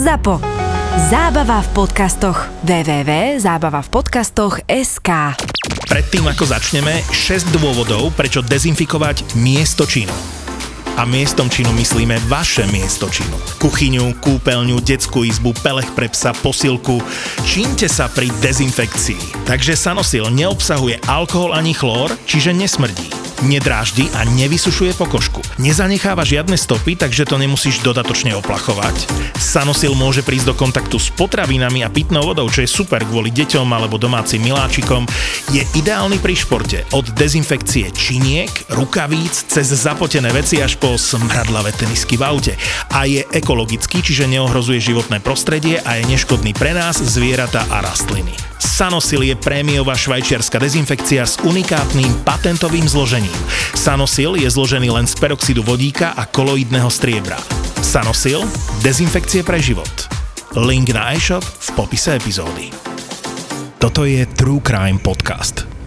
ZAPO. Zábava v podcastoch. www.zábavavpodcastoch.sk Predtým ako začneme, 6 dôvodov, prečo dezinfikovať miesto činu. A miestom činu myslíme vaše miesto činu. Kuchyňu, kúpeľňu, detskú izbu, pelech pre psa, posilku. Čínte sa pri dezinfekcii. Takže Sanosil neobsahuje alkohol ani chlór, čiže nesmrdí nedráždi a nevysušuje pokožku. Nezanecháva žiadne stopy, takže to nemusíš dodatočne oplachovať. Sanosil môže prísť do kontaktu s potravinami a pitnou vodou, čo je super kvôli deťom alebo domácim miláčikom. Je ideálny pri športe od dezinfekcie činiek, rukavíc, cez zapotené veci až po smradlavé tenisky v aute. A je ekologický, čiže neohrozuje životné prostredie a je neškodný pre nás, zvieratá a rastliny. Sanosil je prémiová švajčiarska dezinfekcia s unikátnym patentovým zložením. Sanosil je zložený len z peroxidu vodíka a koloidného striebra. Sanosil – dezinfekcie pre život. Link na e-shop v popise epizódy. Toto je True Crime Podcast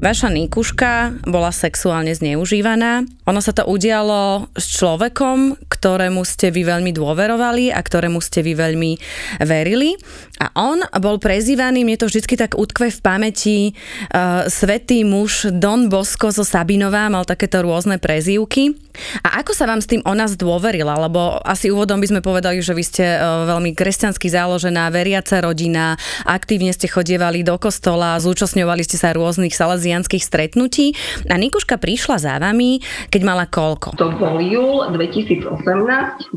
Vaša Nikuška bola sexuálne zneužívaná. Ono sa to udialo s človekom, ktorému ste vy veľmi dôverovali a ktorému ste vy veľmi verili. A on bol prezývaný, mne to vždy tak utkve v pamäti, uh, svetý muž Don Bosco zo Sabinová, mal takéto rôzne prezývky. A ako sa vám s tým ona zdôverila? Lebo asi úvodom by sme povedali, že vy ste uh, veľmi kresťansky záložená, veriaca rodina, aktívne ste chodievali do kostola, zúčastňovali ste sa rôznych salesianských stretnutí. A Nikuška prišla za vami, keď mala koľko? To bol júl 2018,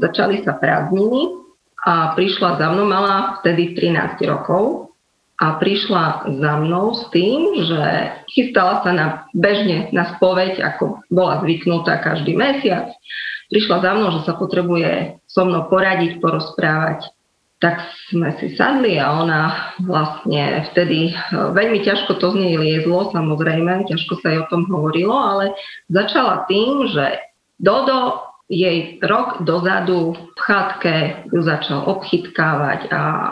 začali sa prázdniny a prišla za mnou, mala vtedy 13 rokov a prišla za mnou s tým, že chystala sa na, bežne na spoveď, ako bola zvyknutá každý mesiac. Prišla za mnou, že sa potrebuje so mnou poradiť, porozprávať. Tak sme si sadli a ona vlastne vtedy, veľmi ťažko to z nej liezlo, samozrejme, ťažko sa jej o tom hovorilo, ale začala tým, že Dodo, jej rok dozadu v chatke ju začal obchytkávať a e,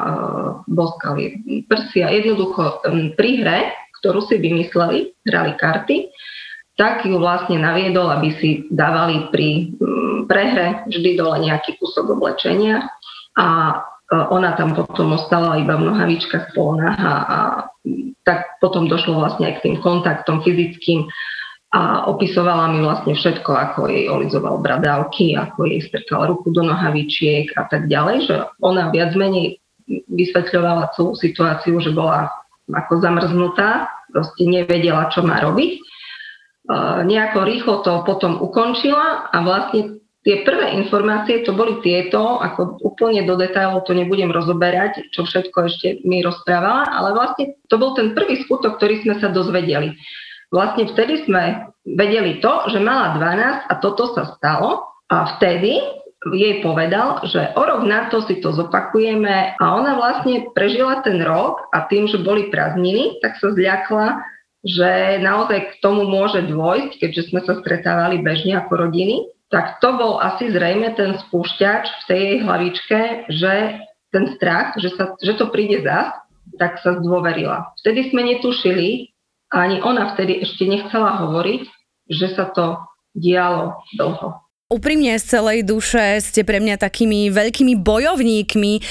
boskal jej prsia. Jednoducho pri hre, ktorú si vymysleli, hrali karty, tak ju vlastne naviedol, aby si dávali pri prehre vždy dole nejaký kúsok oblečenia a e, ona tam potom ostala iba v nohavičkách polnaha a tak potom došlo vlastne aj k tým kontaktom fyzickým a opisovala mi vlastne všetko, ako jej olizoval bradávky, ako jej strkal ruku do nohavičiek a tak ďalej, že ona viac menej vysvetľovala celú situáciu, že bola ako zamrznutá, proste nevedela, čo má robiť. E, nejako rýchlo to potom ukončila a vlastne tie prvé informácie to boli tieto, ako úplne do detailov to nebudem rozoberať, čo všetko ešte mi rozprávala, ale vlastne to bol ten prvý skutok, ktorý sme sa dozvedeli. Vlastne vtedy sme vedeli to, že mala 12 a toto sa stalo a vtedy jej povedal, že o rok na to si to zopakujeme a ona vlastne prežila ten rok a tým, že boli prázdniny, tak sa zľakla, že naozaj k tomu môže dôjsť, keďže sme sa stretávali bežne ako rodiny, tak to bol asi zrejme ten spúšťač v tej jej hlavičke, že ten strach, že, sa, že to príde zas, tak sa zdôverila. Vtedy sme netušili, a ani ona vtedy ešte nechcela hovoriť, že sa to dialo dlho. Úprimne z celej duše ste pre mňa takými veľkými bojovníkmi, e,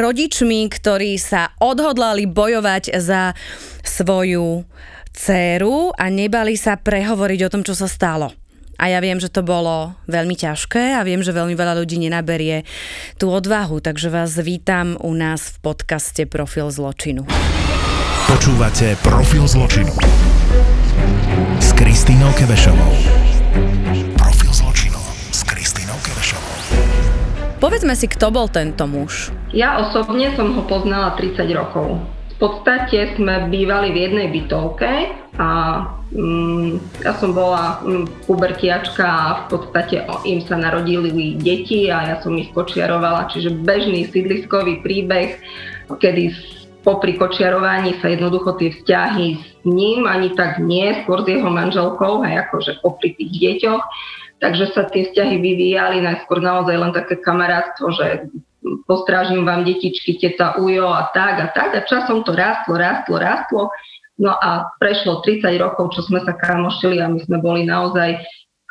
rodičmi, ktorí sa odhodlali bojovať za svoju dceru a nebali sa prehovoriť o tom, čo sa stalo. A ja viem, že to bolo veľmi ťažké a viem, že veľmi veľa ľudí nenaberie tú odvahu, takže vás vítam u nás v podcaste Profil zločinu. Počúvate Profil zločinu s Kristínou Kevešovou. Profil zločinu s Kristínou Kevešovou. Povedzme si, kto bol tento muž. Ja osobne som ho poznala 30 rokov. Podstate sme bývali v jednej bytovke a mm, ja som bola mm, pubertiačka a v podstate im sa narodili deti a ja som ich kočiarovala, čiže bežný sídliskový príbeh, kedy popri kočiarovaní sa jednoducho tie vzťahy s ním ani tak nie, skôr s jeho manželkou, aj akože popri tých deťoch. Takže sa tie vzťahy vyvíjali najskôr naozaj len také kamarátstvo, že postrážim vám detičky, teta Ujo a tak a tak. A časom to rástlo, rástlo, rástlo. No a prešlo 30 rokov, čo sme sa kamošili a my sme boli naozaj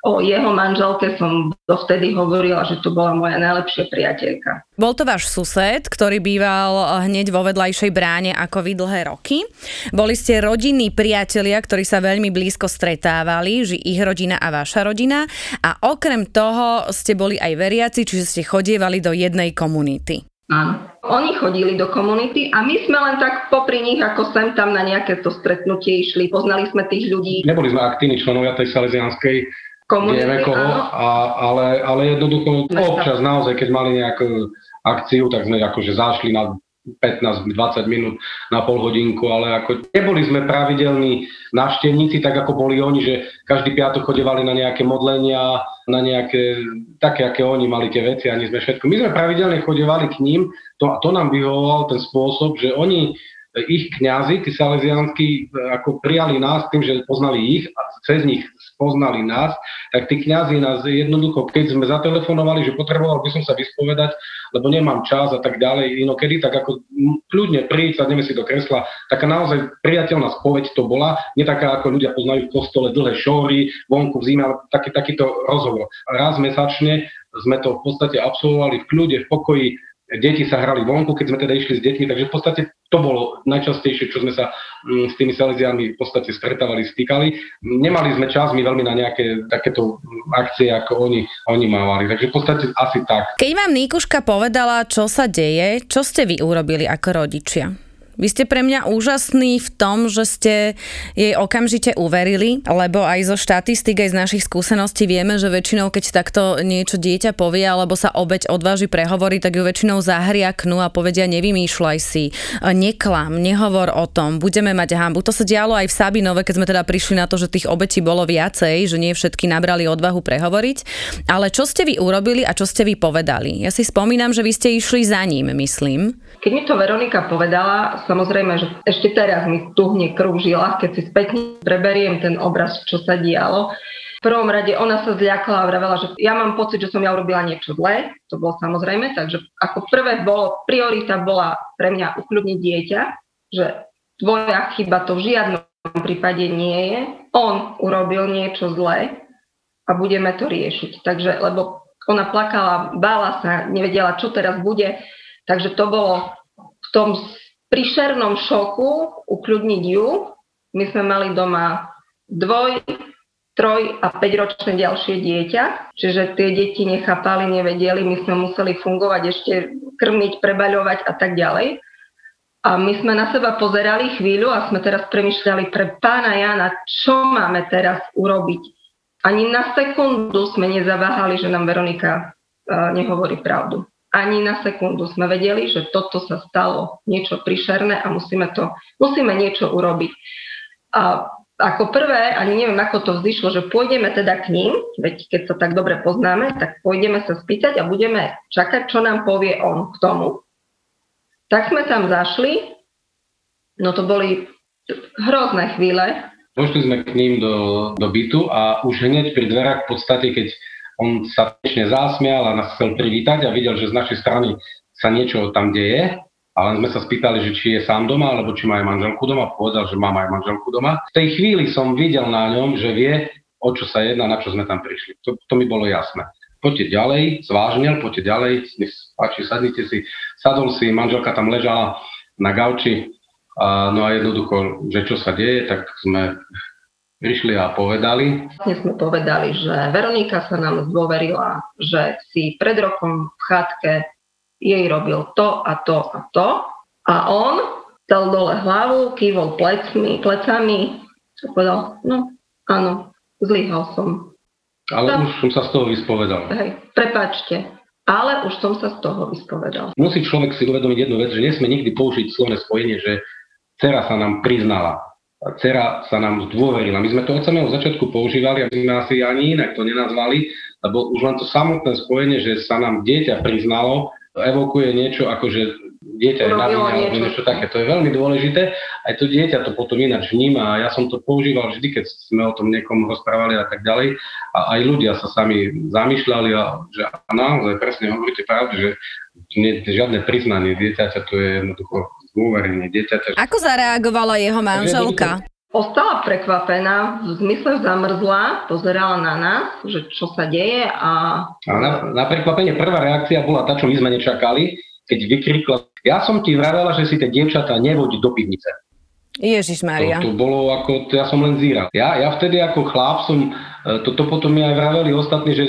O jeho manželke som dovtedy hovorila, že to bola moja najlepšia priateľka. Bol to váš sused, ktorý býval hneď vo vedľajšej bráne ako vy dlhé roky. Boli ste rodinní priatelia, ktorí sa veľmi blízko stretávali, že ich rodina a vaša rodina. A okrem toho ste boli aj veriaci, čiže ste chodievali do jednej komunity. Áno. Oni chodili do komunity a my sme len tak popri nich, ako sem tam na nejaké to stretnutie išli. Poznali sme tých ľudí. Neboli sme aktívni členovia tej salesianskej komunity, koho, a, ale, ale jednoducho občas naozaj, keď mali nejakú akciu, tak sme akože zašli na 15-20 minút na pol hodinku, ale ako neboli sme pravidelní návštevníci, tak ako boli oni, že každý piatok chodevali na nejaké modlenia, na nejaké, také, aké oni mali tie veci, ani sme všetko. My sme pravidelne chodevali k ním, to, to nám vyhovoval ten spôsob, že oni ich kňazi, tí salesianskí, ako prijali nás tým, že poznali ich a cez nich spoznali nás, tak tí kňazi nás jednoducho, keď sme zatelefonovali, že potreboval by som sa vyspovedať, lebo nemám čas a tak ďalej, inokedy, tak ako kľudne príď, sadneme si do kresla, taká naozaj priateľná spoveď to bola, nie taká, ako ľudia poznajú v kostole, dlhé šóry, vonku v zime, ale taký, takýto rozhovor. Raz mesačne sme to v podstate absolvovali v kľude, v pokoji, deti sa hrali vonku, keď sme teda išli s deťmi, takže v podstate to bolo najčastejšie, čo sme sa s tými Salesianmi v podstate stretávali, stýkali. Nemali sme čas my veľmi na nejaké takéto akcie, ako oni, oni mávali, takže v podstate asi tak. Keď vám Níkuška povedala, čo sa deje, čo ste vy urobili ako rodičia? Vy ste pre mňa úžasní v tom, že ste jej okamžite uverili, lebo aj zo štatistik, aj z našich skúseností vieme, že väčšinou, keď takto niečo dieťa povie, alebo sa obeď odváži prehovoriť, tak ju väčšinou zahriaknú a povedia nevymýšľaj si, neklam, nehovor o tom, budeme mať hambu. To sa dialo aj v Sabinove, keď sme teda prišli na to, že tých obetí bolo viacej, že nie všetky nabrali odvahu prehovoriť. Ale čo ste vy urobili a čo ste vy povedali? Ja si spomínam, že vy ste išli za ním, myslím. Keď mi to Veronika povedala, samozrejme, že ešte teraz mi tuhne krv žilách, keď si spätne preberiem ten obraz, čo sa dialo. V prvom rade ona sa zľakla a vravela, že ja mám pocit, že som ja urobila niečo zlé, to bolo samozrejme, takže ako prvé bolo, priorita bola pre mňa ukľudniť dieťa, že tvoja chyba to v žiadnom prípade nie je, on urobil niečo zlé a budeme to riešiť. Takže, lebo ona plakala, bála sa, nevedela, čo teraz bude, takže to bolo v tom príšernom šoku ukľudniť ju. My sme mali doma dvoj, troj a 5 ročné ďalšie dieťa, čiže tie deti nechápali, nevedeli, my sme museli fungovať ešte, krmiť, prebaľovať a tak ďalej. A my sme na seba pozerali chvíľu a sme teraz premyšľali pre pána Jana, čo máme teraz urobiť. Ani na sekundu sme nezaváhali, že nám Veronika uh, nehovorí pravdu ani na sekundu sme vedeli, že toto sa stalo niečo prišerné a musíme, to, musíme niečo urobiť. A ako prvé, ani neviem, ako to vzýšlo, že pôjdeme teda k ním, veď keď sa tak dobre poznáme, tak pôjdeme sa spýtať a budeme čakať, čo nám povie on k tomu. Tak sme tam zašli, no to boli hrozné chvíle. Pošli sme k ním do, do bytu a už hneď pri dverách v podstate, keď on sa tečne zásmial a nás chcel privítať a videl, že z našej strany sa niečo tam deje. Ale sme sa spýtali, že či je sám doma, alebo či má aj manželku doma. Povedal, že má aj manželku doma. V tej chvíli som videl na ňom, že vie, o čo sa jedná, na čo sme tam prišli. To, to mi bolo jasné. Poďte ďalej, zvážnil, poďte ďalej, páči, sadnite si. Sadol si, manželka tam ležala na gauči, a, no a jednoducho, že čo sa deje, tak sme prišli a povedali? Vlastne sme povedali, že Veronika sa nám zdôverila, že si pred rokom v chatke jej robil to a to a to a on dal dole hlavu, kývol plecmi, plecami a povedal, no áno, zlyhal som. Ale to, už som sa z toho vyspovedal. Hej, prepačte, ale už som sa z toho vyspovedal. Musí človek si uvedomiť jednu vec, že nesme nikdy použiť slovné spojenie, že dcera sa nám priznala dcera sa nám zdôverila. My sme to od samého začiatku používali, aby sme asi ani inak to nenazvali, lebo už len to samotné spojenie, že sa nám dieťa priznalo, evokuje niečo ako, že dieťa je na vine, alebo niečo také. To je veľmi dôležité. Aj to dieťa to potom ináč vníma a ja som to používal vždy, keď sme o tom niekomu rozprávali a tak ďalej. A aj ľudia sa sami zamýšľali, a, že naozaj presne hovoríte pravdu, že nie, žiadne priznanie dieťaťa, to je jednoducho uverenie dieťaťa. Ako zareagovala jeho manželka? Ostala prekvapená, v zmysle zamrzla, pozerala na nás, že čo sa deje a... a na, na prekvapenie prvá reakcia bola tá, čo my sme nečakali, keď vykrikla, ja som ti vravela, že si tie dievčatá nevodí do pivnice. Ježiš Maria. To, to bolo ako, to ja som len zíral. Ja, ja vtedy ako chlap som, e, toto to potom mi aj vraveli ostatní, že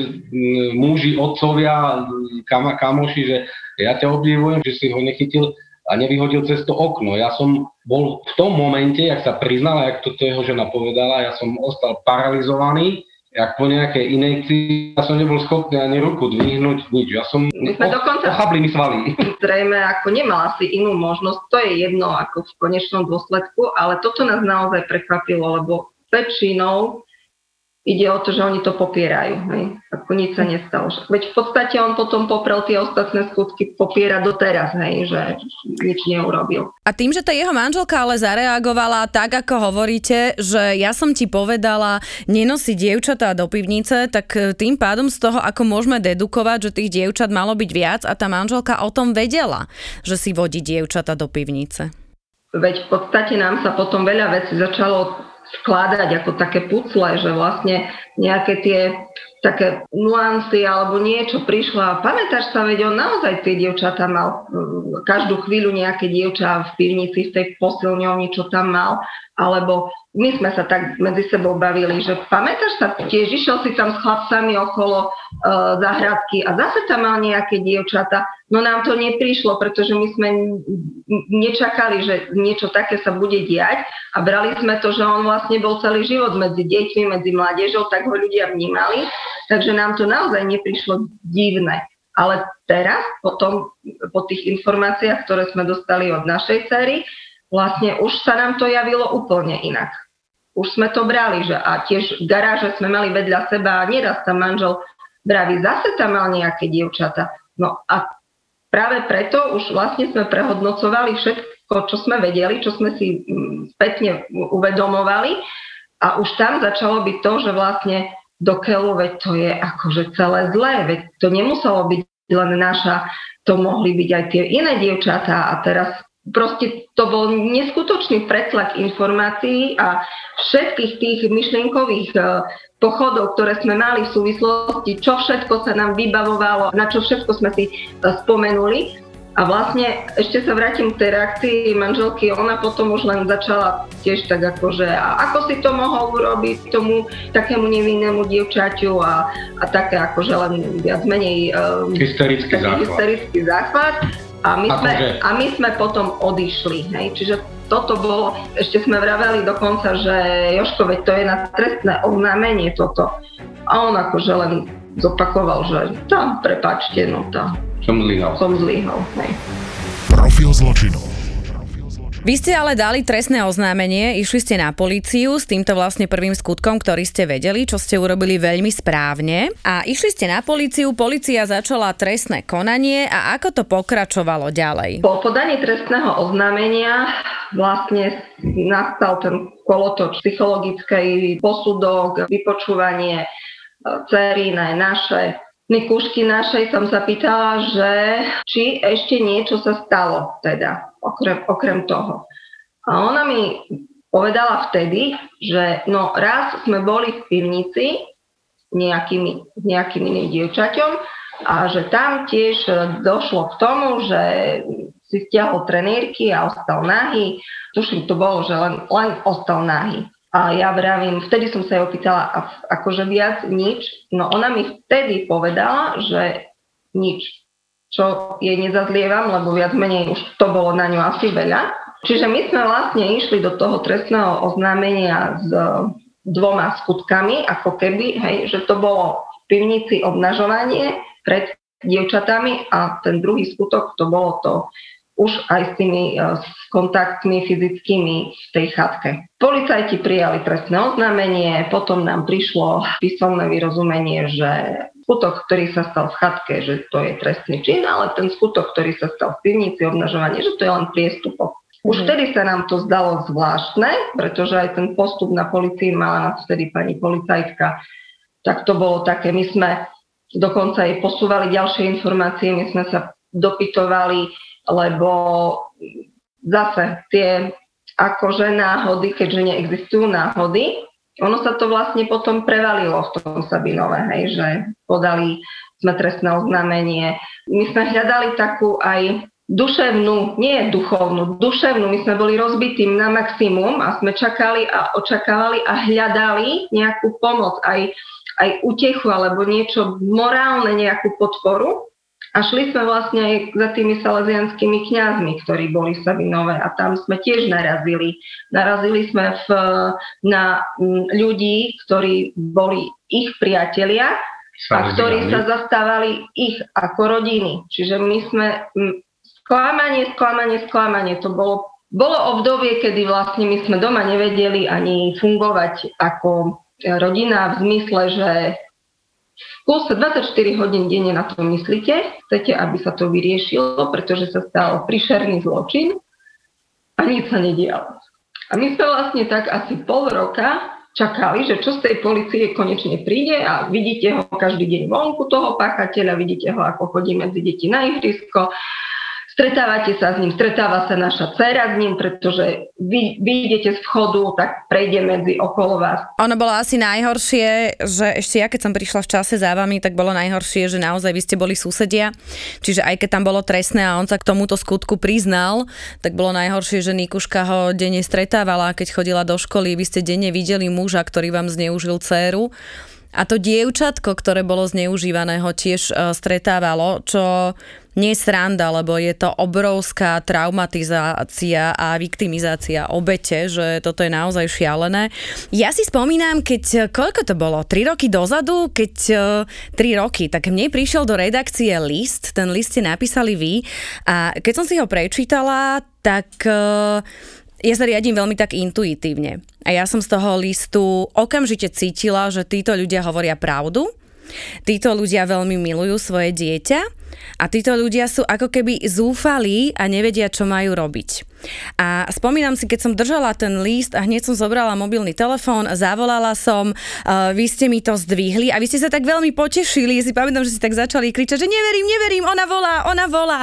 muži, otcovia, kam, kamoši, že ja ťa obdivujem, že si ho nechytil a nevyhodil cez to okno. Ja som bol v tom momente, jak sa priznala, jak toto jeho žena povedala, ja som ostal paralizovaný, jak po nejakej inekcii, ja som nebol schopný ani ruku dvihnúť, nič. Ja som My sme dokonca ochabli mi svaly. Zrejme ako nemala si inú možnosť, to je jedno ako v konečnom dôsledku, ale toto nás naozaj prekvapilo, lebo väčšinou ide o to, že oni to popierajú. Hej. Ako nič sa nestalo. Veď v podstate on potom poprel tie ostatné skutky, popiera doteraz, hej, že nič neurobil. A tým, že tá jeho manželka ale zareagovala tak, ako hovoríte, že ja som ti povedala nenosiť dievčatá do pivnice, tak tým pádom z toho, ako môžeme dedukovať, že tých dievčat malo byť viac a tá manželka o tom vedela, že si vodí dievčata do pivnice. Veď v podstate nám sa potom veľa vecí začalo skladať ako také pucle, že vlastne nejaké tie také nuancy alebo niečo prišlo a pamätáš sa, veď on naozaj tie dievčatá mal mm, každú chvíľu nejaké dievča v pivnici, v tej posilňovni, čo tam mal, alebo my sme sa tak medzi sebou bavili, že pamätáš sa, tiež išiel si tam s chlapcami okolo e, záhradky a zase tam mal nejaké dievčata. No nám to neprišlo, pretože my sme nečakali, že niečo také sa bude diať a brali sme to, že on vlastne bol celý život medzi deťmi, medzi mládežou, tak ho ľudia vnímali, takže nám to naozaj neprišlo divné. Ale teraz, potom, po tých informáciách, ktoré sme dostali od našej cery, vlastne už sa nám to javilo úplne inak už sme to brali, že a tiež garáže sme mali vedľa seba a neraz tam manžel braví, zase tam mal nejaké dievčata. No a práve preto už vlastne sme prehodnocovali všetko, čo sme vedeli, čo sme si mm, spätne uvedomovali. A už tam začalo byť to, že vlastne do keľu, veď to je akože celé zlé, veď to nemuselo byť len naša, to mohli byť aj tie iné dievčatá. A teraz proste to bol neskutočný pretlak informácií a všetkých tých myšlienkových e, pochodov, ktoré sme mali v súvislosti, čo všetko sa nám vybavovalo, na čo všetko sme si e, spomenuli. A vlastne ešte sa vrátim k tej reakcii manželky, ona potom už len začala tiež tak že a ako si to mohol urobiť tomu takému nevinnému dievčaťu a, a také akože len viac menej um, hysterický, záchvat. hysterický záchvat. A my, sme, a my sme potom odišli. Hej? Čiže toto bolo, ešte sme vraveli dokonca, že Joško, veď to je na trestné oznámenie toto. A on akože len zopakoval, že tam, prepačte, no tá. Som zlyhal. Som zlyhal, hej. Profil zločinu. Vy ste ale dali trestné oznámenie, išli ste na políciu s týmto vlastne prvým skutkom, ktorý ste vedeli, čo ste urobili veľmi správne. A išli ste na políciu, policia začala trestné konanie a ako to pokračovalo ďalej? Po podaní trestného oznámenia vlastne nastal ten kolotoč psychologickej posudok, vypočúvanie e, cery, aj naše Nikušky našej som sa pýtala, že či ešte niečo sa stalo teda, okrem, okrem toho. A ona mi povedala vtedy, že no raz sme boli v pivnici nejakými, nejakým iným dievčaťom a že tam tiež došlo k tomu, že si stiahol trenírky a ostal nahý. Tuším, to bolo, že len, len ostal nahý. A ja vravím, vtedy som sa jej opýtala, akože viac nič. No ona mi vtedy povedala, že nič. Čo jej nezazlievam, lebo viac menej už to bolo na ňu asi veľa. Čiže my sme vlastne išli do toho trestného oznámenia s dvoma skutkami, ako keby, hej, že to bolo v pivnici obnažovanie pred dievčatami a ten druhý skutok to bolo to už aj s tými s kontaktmi fyzickými v tej chatke. Policajti prijali trestné oznámenie, potom nám prišlo písomné vyrozumenie, že skutok, ktorý sa stal v chatke, že to je trestný čin, ale ten skutok, ktorý sa stal v pivnici, obnažovanie, že to je len priestupok. Už mhm. vtedy sa nám to zdalo zvláštne, pretože aj ten postup na policii mala nás vtedy pani policajtka, tak to bolo také, my sme dokonca aj posúvali ďalšie informácie, my sme sa dopytovali, lebo zase tie akože náhody, keďže neexistujú náhody, ono sa to vlastne potom prevalilo v tom Sabinove, hej, že podali sme trestné oznámenie. My sme hľadali takú aj duševnú, nie duchovnú, duševnú, my sme boli rozbití na maximum a sme čakali a očakávali a hľadali nejakú pomoc, aj, aj utechu alebo niečo morálne, nejakú podporu. A šli sme vlastne aj za tými salesianskými kňazmi, ktorí boli v Sabinove a tam sme tiež narazili. Narazili sme v, na ľudí, ktorí boli ich priatelia a ktorí sa zastávali ich ako rodiny. Čiže my sme sklamanie, sklamanie, sklamanie. To bolo, bolo obdobie, kedy vlastne my sme doma nevedeli ani fungovať ako rodina v zmysle, že kúse 24 hodín denne na to myslíte, chcete, aby sa to vyriešilo, pretože sa stal príšerný zločin a nič sa nedialo. A my sme vlastne tak asi pol roka čakali, že čo z tej policie konečne príde a vidíte ho každý deň vonku toho páchateľa, vidíte ho, ako chodí medzi deti na ihrisko, stretávate sa s ním, stretáva sa naša dcera s ním, pretože vy, vy z vchodu, tak prejde medzi okolo vás. Ono bolo asi najhoršie, že ešte ja keď som prišla v čase za vami, tak bolo najhoršie, že naozaj vy ste boli susedia, čiže aj keď tam bolo trestné a on sa k tomuto skutku priznal, tak bolo najhoršie, že Nikuška ho denne stretávala, keď chodila do školy, vy ste denne videli muža, ktorý vám zneužil dceru. A to dievčatko, ktoré bolo zneužívané, ho tiež uh, stretávalo, čo nie je sranda, lebo je to obrovská traumatizácia a viktimizácia obete, že toto je naozaj šialené. Ja si spomínam, keď, koľko to bolo? Tri roky dozadu, keď uh, tri roky, tak mne prišiel do redakcie list, ten list ste napísali vy a keď som si ho prečítala, tak ja sa riadím veľmi tak intuitívne. A ja som z toho listu okamžite cítila, že títo ľudia hovoria pravdu, títo ľudia veľmi milujú svoje dieťa a títo ľudia sú ako keby zúfalí a nevedia, čo majú robiť. A spomínam si, keď som držala ten list a hneď som zobrala mobilný telefón, zavolala som, uh, vy ste mi to zdvihli a vy ste sa tak veľmi potešili. Si pamätám, že si tak začali kričať, že neverím, neverím, ona volá, ona volá.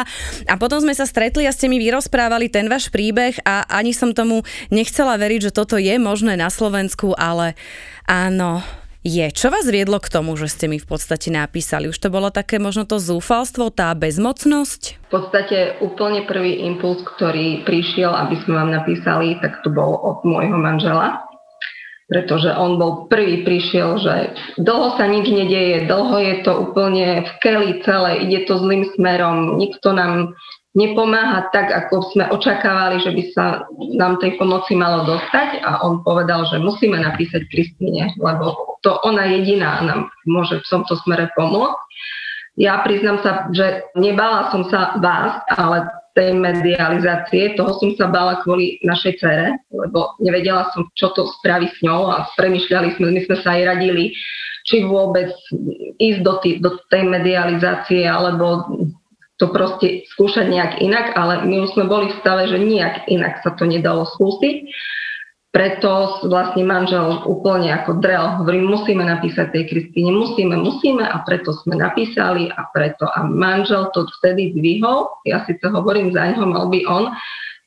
A potom sme sa stretli a ste mi vyrozprávali ten váš príbeh a ani som tomu nechcela veriť, že toto je možné na Slovensku, ale áno, je. Čo vás viedlo k tomu, že ste mi v podstate napísali? Už to bolo také možno to zúfalstvo, tá bezmocnosť? V podstate úplne prvý impuls, ktorý prišiel, aby sme vám napísali, tak to bol od môjho manžela, pretože on bol prvý, prišiel, že dlho sa nič nedieje, dlho je to úplne v keli celé, ide to zlým smerom, nikto nám nepomáha tak, ako sme očakávali, že by sa nám tej pomoci malo dostať a on povedal, že musíme napísať Kristine, lebo to ona jediná nám môže v tomto smere pomôcť. Ja priznám sa, že nebala som sa vás, ale tej medializácie, toho som sa bála kvôli našej cere, lebo nevedela som, čo to spraví s ňou a premyšľali sme, my sme sa aj radili, či vôbec ísť do, tý, do tej medializácie, alebo to proste skúšať nejak inak, ale my už sme boli v stave, že nejak inak sa to nedalo skúsiť. Preto vlastne manžel úplne ako drel, hovorím, musíme napísať tej Kristine, musíme, musíme a preto sme napísali a preto. A manžel to vtedy zdvihol, ja síce hovorím za ňo, mal by on,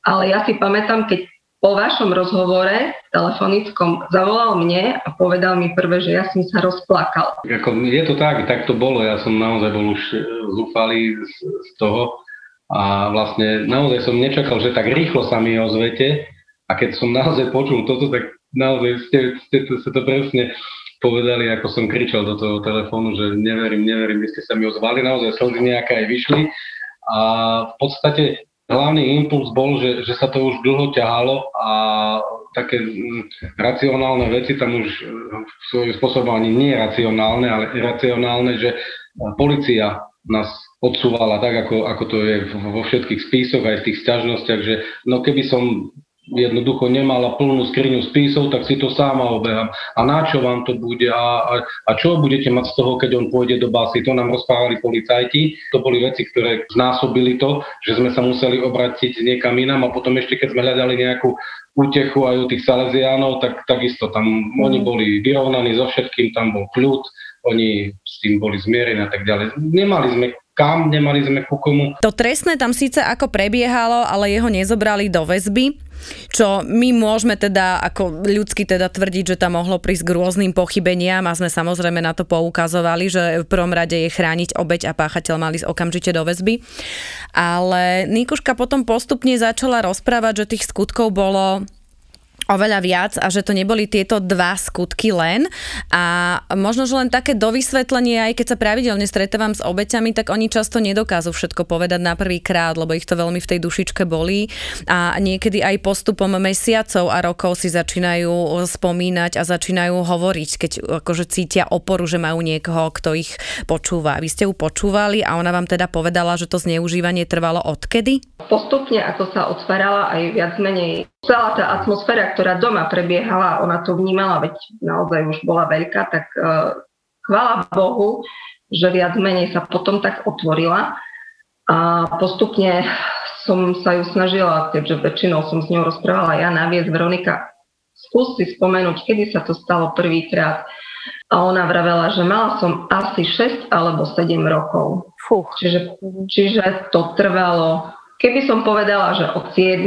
ale ja si pamätám, keď po vašom rozhovore telefonickom zavolal mne a povedal mi prvé, že ja som sa rozplakal. Ako, je to tak, tak to bolo. Ja som naozaj bol už e, zúfalý z, z toho a vlastne naozaj som nečakal, že tak rýchlo sa mi ozvete a keď som naozaj počul toto, tak naozaj ste, ste ste to presne povedali, ako som kričal do toho telefónu, že neverím, neverím, vy ste sa mi ozvali, naozaj slzy nejaké aj vyšli a v podstate hlavný impuls bol, že, že sa to už dlho ťahalo a také mm, racionálne veci tam už e, svojím spôsobom ani nie racionálne, ale iracionálne, že policia nás odsúvala tak, ako, ako to je vo všetkých spisoch aj v tých sťažnostiach, že no keby som jednoducho nemala plnú skriňu spisov, tak si to sama obehám. A na čo vám to bude? A, a, a čo budete mať z toho, keď on pôjde do basy? To nám rozprávali policajti. To boli veci, ktoré znásobili to, že sme sa museli obratiť niekam inám a potom ešte, keď sme hľadali nejakú útechu aj u tých Salesiánov, tak takisto tam mm. oni boli vyrovnaní so všetkým, tam bol kľud, oni s tým boli zmierení a tak ďalej. Nemali sme kam, nemali sme ku komu. To trestné tam síce ako prebiehalo, ale jeho nezobrali do väzby. Čo my môžeme teda ako ľudsky teda tvrdiť, že tam mohlo prísť k rôznym pochybeniam a sme samozrejme na to poukazovali, že v prvom rade je chrániť obeď a páchateľ mali okamžite do väzby. Ale Nikuška potom postupne začala rozprávať, že tých skutkov bolo oveľa viac a že to neboli tieto dva skutky len. A možno, že len také dovysvetlenie, aj keď sa pravidelne stretávam s obeťami, tak oni často nedokážu všetko povedať na prvý krát, lebo ich to veľmi v tej dušičke bolí a niekedy aj postupom mesiacov a rokov si začínajú spomínať a začínajú hovoriť, keď akože cítia oporu, že majú niekoho, kto ich počúva. Vy ste ju počúvali a ona vám teda povedala, že to zneužívanie trvalo odkedy? Postupne, ako sa otvárala aj viac menej celá tá atmosféra, ktorá doma prebiehala, ona to vnímala, veď naozaj už bola veľká, tak uh, chvála Bohu, že viac menej sa potom tak otvorila a postupne som sa ju snažila, keďže väčšinou som s ňou rozprávala ja, naviesť Veronika, skús si spomenúť, kedy sa to stalo prvýkrát. A ona vravela, že mala som asi 6 alebo 7 rokov. Fuch. Čiže, čiže to trvalo Keby som povedala, že od 7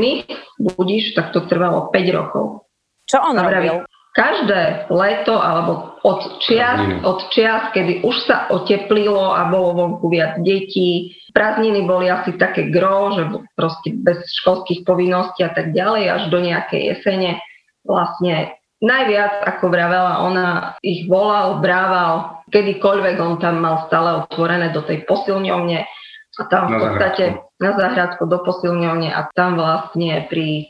budíš, tak to trvalo 5 rokov. Čo on robil? Každé leto alebo od čias, od čias, kedy už sa oteplilo a bolo vonku viac detí, prázdniny boli asi také gro, že proste bez školských povinností a tak ďalej, až do nejakej jesene vlastne najviac, ako vravela ona, ich volal, brával, kedykoľvek on tam mal stále otvorené do tej posilňovne a tam v podstate na záhradku do posilňovne a tam vlastne pri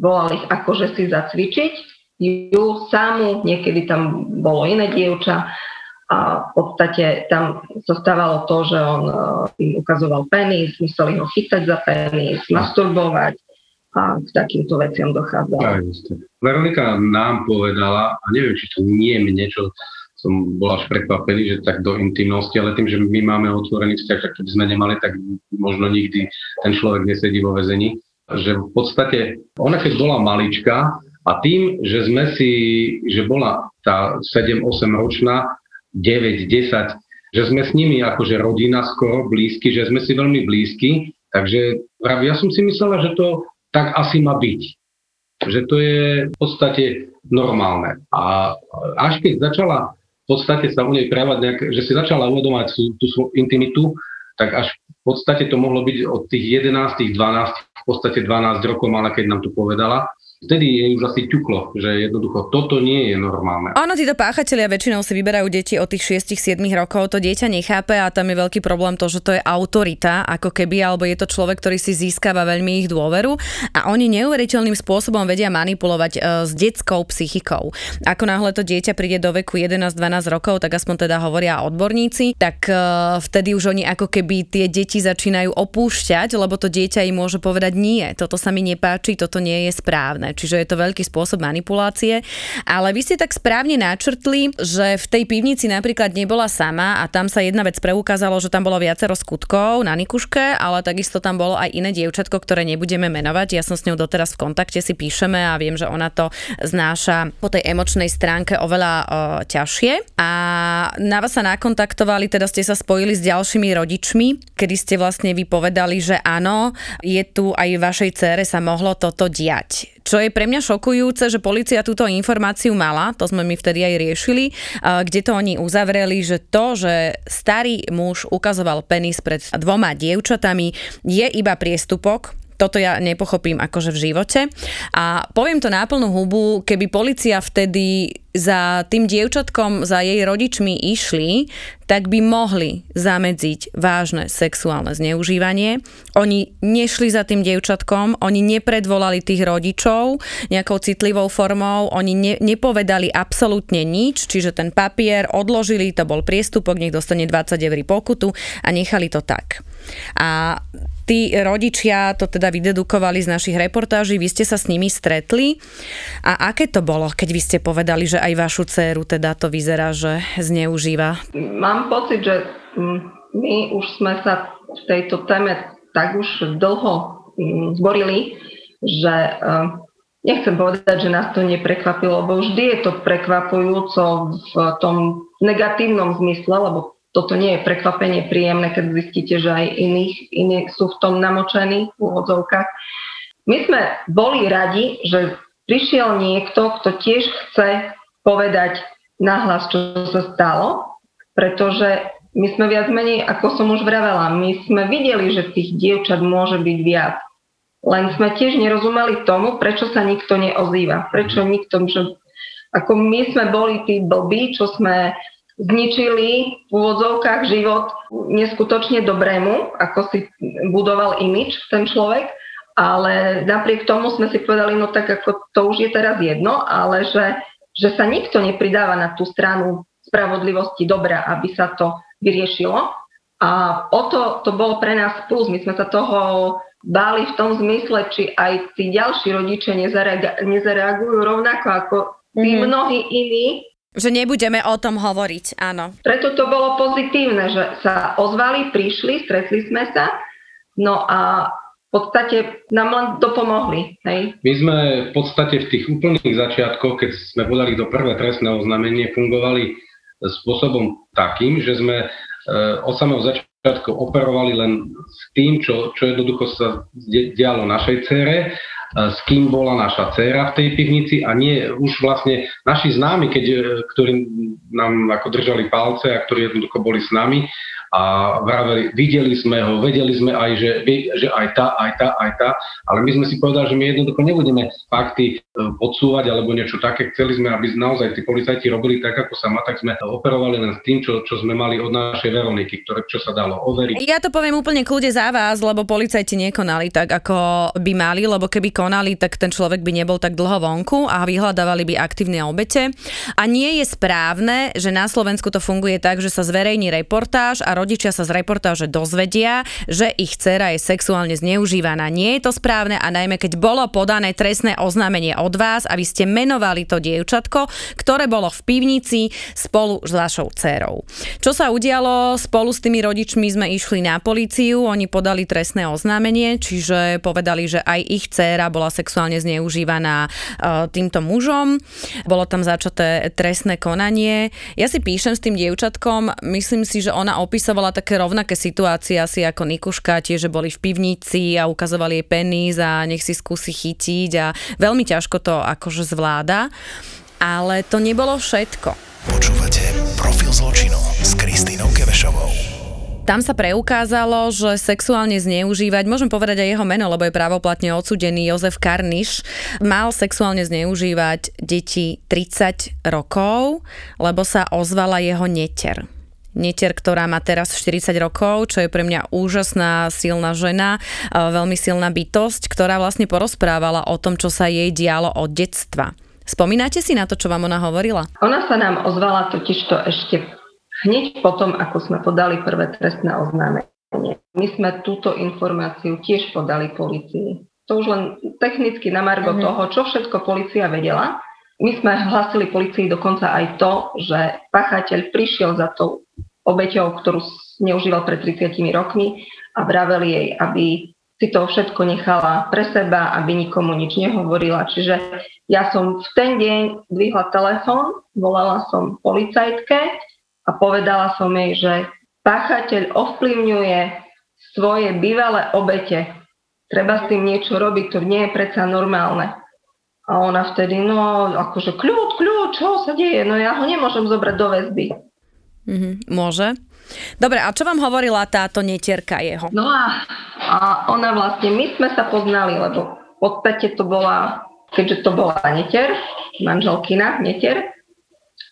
volali ich akože si zacvičiť ju samú, niekedy tam bolo iné dievča a v podstate tam sa stávalo to, že on uh, im ukazoval penis, museli ho chytať za penis, masturbovať a k takýmto veciam dochádzalo. Veronika nám povedala, a neviem, či to nie je niečo, som bol až prekvapený, že tak do intimnosti, ale tým, že my máme otvorený vzťah, tak keby sme nemali, tak možno nikdy ten človek nesedí vo väzení. Že v podstate ona keď bola malička a tým, že sme si, že bola tá 7-8 ročná, 9, 10, že sme s nimi akože rodina skoro blízky, že sme si veľmi blízky, takže ja som si myslela, že to tak asi má byť. Že to je v podstate normálne. A až keď začala podstate sa u nej prejavať nejak, že si začala uvedomať tú, tú svoju intimitu, tak až v podstate to mohlo byť od tých 11, 12, v podstate 12 rokov mala, keď nám to povedala vtedy je už asi ťuklo, že jednoducho toto nie je normálne. Áno, títo páchatelia väčšinou si vyberajú deti od tých 6-7 rokov, to dieťa nechápe a tam je veľký problém to, že to je autorita, ako keby, alebo je to človek, ktorý si získava veľmi ich dôveru a oni neuveriteľným spôsobom vedia manipulovať e, s detskou psychikou. Ako náhle to dieťa príde do veku 11-12 rokov, tak aspoň teda hovoria odborníci, tak e, vtedy už oni ako keby tie deti začínajú opúšťať, lebo to dieťa im môže povedať nie, toto sa mi nepáči, toto nie je správne čiže je to veľký spôsob manipulácie. Ale vy ste tak správne načrtli, že v tej pivnici napríklad nebola sama a tam sa jedna vec preukázalo, že tam bolo viacero skutkov na Nikuške, ale takisto tam bolo aj iné dievčatko, ktoré nebudeme menovať. Ja som s ňou doteraz v kontakte, si píšeme a viem, že ona to znáša po tej emočnej stránke oveľa o, ťažšie. A na vás sa nakontaktovali, teda ste sa spojili s ďalšími rodičmi, kedy ste vlastne vypovedali, že áno, je tu aj vašej cére sa mohlo toto diať. Čo je pre mňa šokujúce, že policia túto informáciu mala, to sme my vtedy aj riešili, kde to oni uzavreli, že to, že starý muž ukazoval penis pred dvoma dievčatami, je iba priestupok, toto ja nepochopím akože v živote. A poviem to na plnú hubu, keby policia vtedy za tým dievčatkom, za jej rodičmi išli, tak by mohli zamedziť vážne sexuálne zneužívanie. Oni nešli za tým dievčatkom, oni nepredvolali tých rodičov nejakou citlivou formou, oni ne, nepovedali absolútne nič, čiže ten papier odložili, to bol priestupok, nech dostane 20 eur pokutu a nechali to tak. A tí rodičia to teda vydedukovali z našich reportáží, vy ste sa s nimi stretli. A aké to bolo, keď vy ste povedali, že aj vašu dceru teda to vyzerá, že zneužíva? Mám pocit, že mm, my už sme sa v tejto téme tak už dlho mm, zborili, že eh, nechcem povedať, že nás to neprekvapilo, lebo vždy je to prekvapujúco v tom negatívnom zmysle, lebo toto nie je prekvapenie príjemné, keď zistíte, že aj iných, iní sú v tom namočení v úvodzovkách. My sme boli radi, že prišiel niekto, kto tiež chce povedať nahlas, čo sa stalo, pretože my sme viac menej, ako som už vravela, my sme videli, že tých dievčat môže byť viac. Len sme tiež nerozumeli tomu, prečo sa nikto neozýva. Prečo nikto, že ako my sme boli tí blbí, čo sme zničili v úvodzovkách život neskutočne dobrému, ako si budoval imič ten človek, ale napriek tomu sme si povedali, no tak ako to už je teraz jedno, ale že, že sa nikto nepridáva na tú stranu spravodlivosti dobra, aby sa to vyriešilo. A o to, to bolo pre nás plus. My sme sa toho báli v tom zmysle, či aj tí ďalší rodičia nezareagujú rovnako ako tí mm-hmm. mnohí iní, že nebudeme o tom hovoriť, áno. Preto to bolo pozitívne, že sa ozvali, prišli, stretli sme sa, no a v podstate nám len dopomohli. Hej? My sme v podstate v tých úplných začiatkoch, keď sme podali to prvé trestné oznámenie, fungovali spôsobom takým, že sme e, od samého začiatku operovali len s tým, čo, čo jednoducho sa dialo našej cére s kým bola naša dcéra v tej pivnici a nie už vlastne naši známi, keď, e, ktorí nám ako držali palce a ktorí jednoducho boli s nami, a vraveli, videli sme ho, vedeli sme aj, že, že aj tá, aj tá, aj tá, ale my sme si povedali, že my jednoducho nebudeme fakty e, podsúvať alebo niečo také. Chceli sme, aby naozaj tí policajti robili tak, ako sa má, tak sme operovali len s tým, čo, čo sme mali od našej Veroniky, ktoré, čo sa dalo overiť. Ja to poviem úplne kľude za vás, lebo policajti nekonali tak, ako by mali, lebo keby konali, tak ten človek by nebol tak dlho vonku a vyhľadávali by aktívne obete. A nie je správne, že na Slovensku to funguje tak, že sa zverejní reportáž a rodičia sa z reportáže dozvedia, že ich dcera je sexuálne zneužívaná. Nie je to správne a najmä keď bolo podané trestné oznámenie od vás a vy ste menovali to dievčatko, ktoré bolo v pivnici spolu s vašou dcerou. Čo sa udialo? Spolu s tými rodičmi sme išli na políciu, oni podali trestné oznámenie, čiže povedali, že aj ich dcéra bola sexuálne zneužívaná e, týmto mužom. Bolo tam začaté trestné konanie. Ja si píšem s tým dievčatkom, myslím si, že ona opísala opisovala také rovnaké situácie asi ako Nikuška, tiež, že boli v pivnici a ukazovali jej penis a nech si skúsi chytiť a veľmi ťažko to akože zvláda. Ale to nebolo všetko. Počúvate Profil zločinu s Kristýnou Kevešovou. Tam sa preukázalo, že sexuálne zneužívať, môžem povedať aj jeho meno, lebo je právoplatne odsudený Jozef Karniš, mal sexuálne zneužívať deti 30 rokov, lebo sa ozvala jeho neter netier, ktorá má teraz 40 rokov, čo je pre mňa úžasná, silná žena, veľmi silná bytosť, ktorá vlastne porozprávala o tom, čo sa jej dialo od detstva. Spomínate si na to, čo vám ona hovorila? Ona sa nám ozvala totižto ešte hneď potom, ako sme podali prvé trestné oznámenie. My sme túto informáciu tiež podali policii. To už len technicky na margo mm-hmm. toho, čo všetko policia vedela. My sme hlasili policii dokonca aj to, že pachateľ prišiel za tou obeťou, ktorú neužíval pred 30 rokmi a vraveli jej, aby si to všetko nechala pre seba, aby nikomu nič nehovorila. Čiže ja som v ten deň dvihla telefón, volala som policajtke a povedala som jej, že páchateľ ovplyvňuje svoje bývalé obete. Treba s tým niečo robiť, to nie je predsa normálne. A ona vtedy, no akože kľud, kľud, čo sa deje? No ja ho nemôžem zobrať do väzby. Mm-hmm, môže. Dobre, a čo vám hovorila táto netierka jeho? No a, a ona vlastne, my sme sa poznali, lebo v podstate to bola, keďže to bola netier, manželkina netier,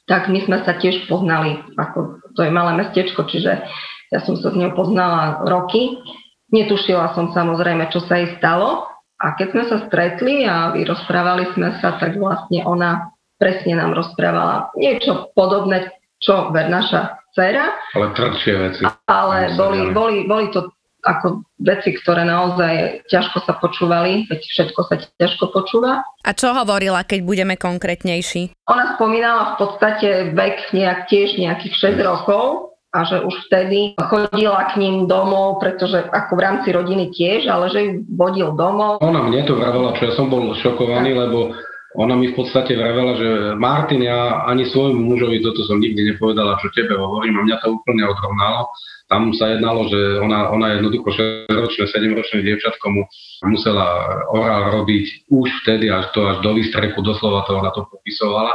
tak my sme sa tiež poznali, ako to je malé mestečko, čiže ja som sa s ňou poznala roky. Netušila som samozrejme, čo sa jej stalo. A keď sme sa stretli a vyrozprávali sme sa, tak vlastne ona presne nám rozprávala niečo podobné, čo ver naša dcera. Ale tvrdšie veci. Ale boli, boli, boli to ako veci, ktoré naozaj ťažko sa počúvali, veď všetko sa ťažko počúva. A čo hovorila, keď budeme konkrétnejší? Ona spomínala v podstate vek nejak tiež nejakých 6 rokov a že už vtedy chodila k ním domov, pretože ako v rámci rodiny tiež, ale že ju vodil domov. Ona mne to vravela, čo ja som bol šokovaný, lebo ona mi v podstate vravela, že Martin, ja ani svojmu mužovi toto som nikdy nepovedala, čo tebe hovorím a mňa to úplne odrovnalo. Tam sa jednalo, že ona, ona jednoducho 6-ročné, 7-ročné dievčatko mu musela orál robiť už vtedy, až to až do výstrechu, doslova to ona to popisovala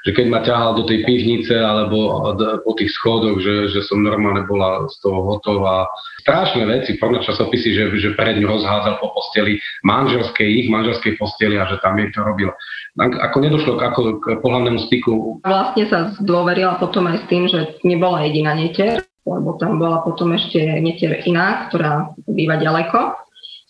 že keď ma ťahal do tej pivnice alebo po tých schodoch, že, že som normálne bola z toho hotová. Strašné veci, porno časopisy, že, že pred ňu rozhádzal po posteli manželskej, ich manželskej posteli a že tam jej to robil. Ako nedošlo k, ako, k pohľadnému styku. Vlastne sa zdôverila potom aj s tým, že nebola jediná netier, lebo tam bola potom ešte netier iná, ktorá býva ďaleko,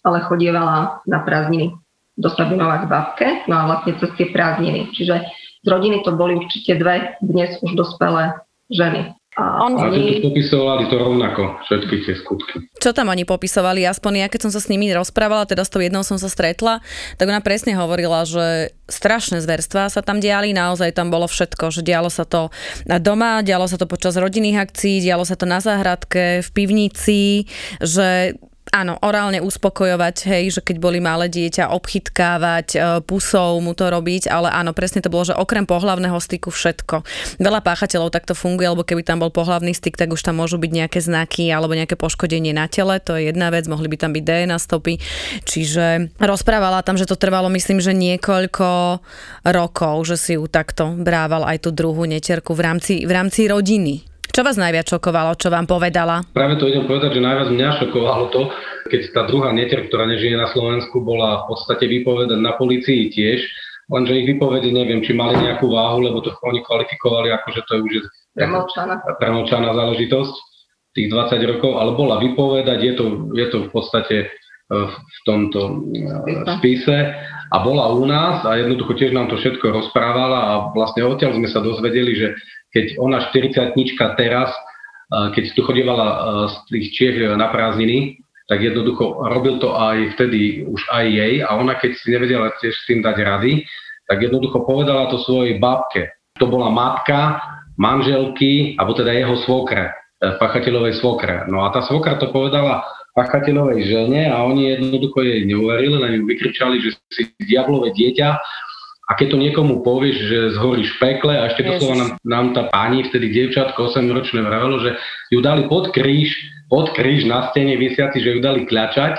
ale chodievala na prázdniny do Sabinova k babke, no a vlastne cez tie prázdniny. Čiže z rodiny to boli určite dve dnes už dospelé ženy. A on to popisovali to rovnako, všetky tie skutky. Čo tam oni popisovali? Aspoň ja, keď som sa s nimi rozprávala, teda s tou jednou som sa stretla, tak ona presne hovorila, že strašné zverstva sa tam diali, naozaj tam bolo všetko, že dialo sa to doma, dialo sa to počas rodinných akcií, dialo sa to na záhradke, v pivnici, že áno, orálne uspokojovať, hej, že keď boli malé dieťa, obchytkávať, e, pusou mu to robiť, ale áno, presne to bolo, že okrem pohlavného styku všetko. Veľa páchateľov takto funguje, lebo keby tam bol pohlavný styk, tak už tam môžu byť nejaké znaky alebo nejaké poškodenie na tele, to je jedna vec, mohli by tam byť DNA stopy. Čiže rozprávala tam, že to trvalo, myslím, že niekoľko rokov, že si ju takto brával aj tú druhú netierku v rámci, v rámci rodiny. Čo vás najviac šokovalo, čo vám povedala? Práve to idem povedať, že najviac mňa šokovalo to, keď tá druhá netier, ktorá nežije na Slovensku, bola v podstate vypovedať na policii tiež, lenže ich vypovede neviem, či mali nejakú váhu, lebo to oni kvalifikovali ako, že to je už premlčaná záležitosť tých 20 rokov, ale bola vypovedať, je to, je to v podstate e, v tomto e, spise. A bola u nás a jednoducho tiež nám to všetko rozprávala a vlastne odtiaľ sme sa dozvedeli, že keď ona 40 teraz, keď tu chodievala z tých Čiech na prázdniny, tak jednoducho robil to aj vtedy už aj jej a ona keď si nevedela tiež s tým dať rady, tak jednoducho povedala to svojej babke. To bola matka manželky, alebo teda jeho svokre, pachateľovej svokre. No a tá svokra to povedala pachateľovej žene a oni jednoducho jej neuverili, len ju vykričali, že si diablové dieťa a keď to niekomu povieš, že zhoríš v pekle a ešte doslova nám, nám tá pani, vtedy dievčatko 8-ročné vravelo, že ju dali pod kríž, pod kríž na stene vysiaci, že ju dali kľačať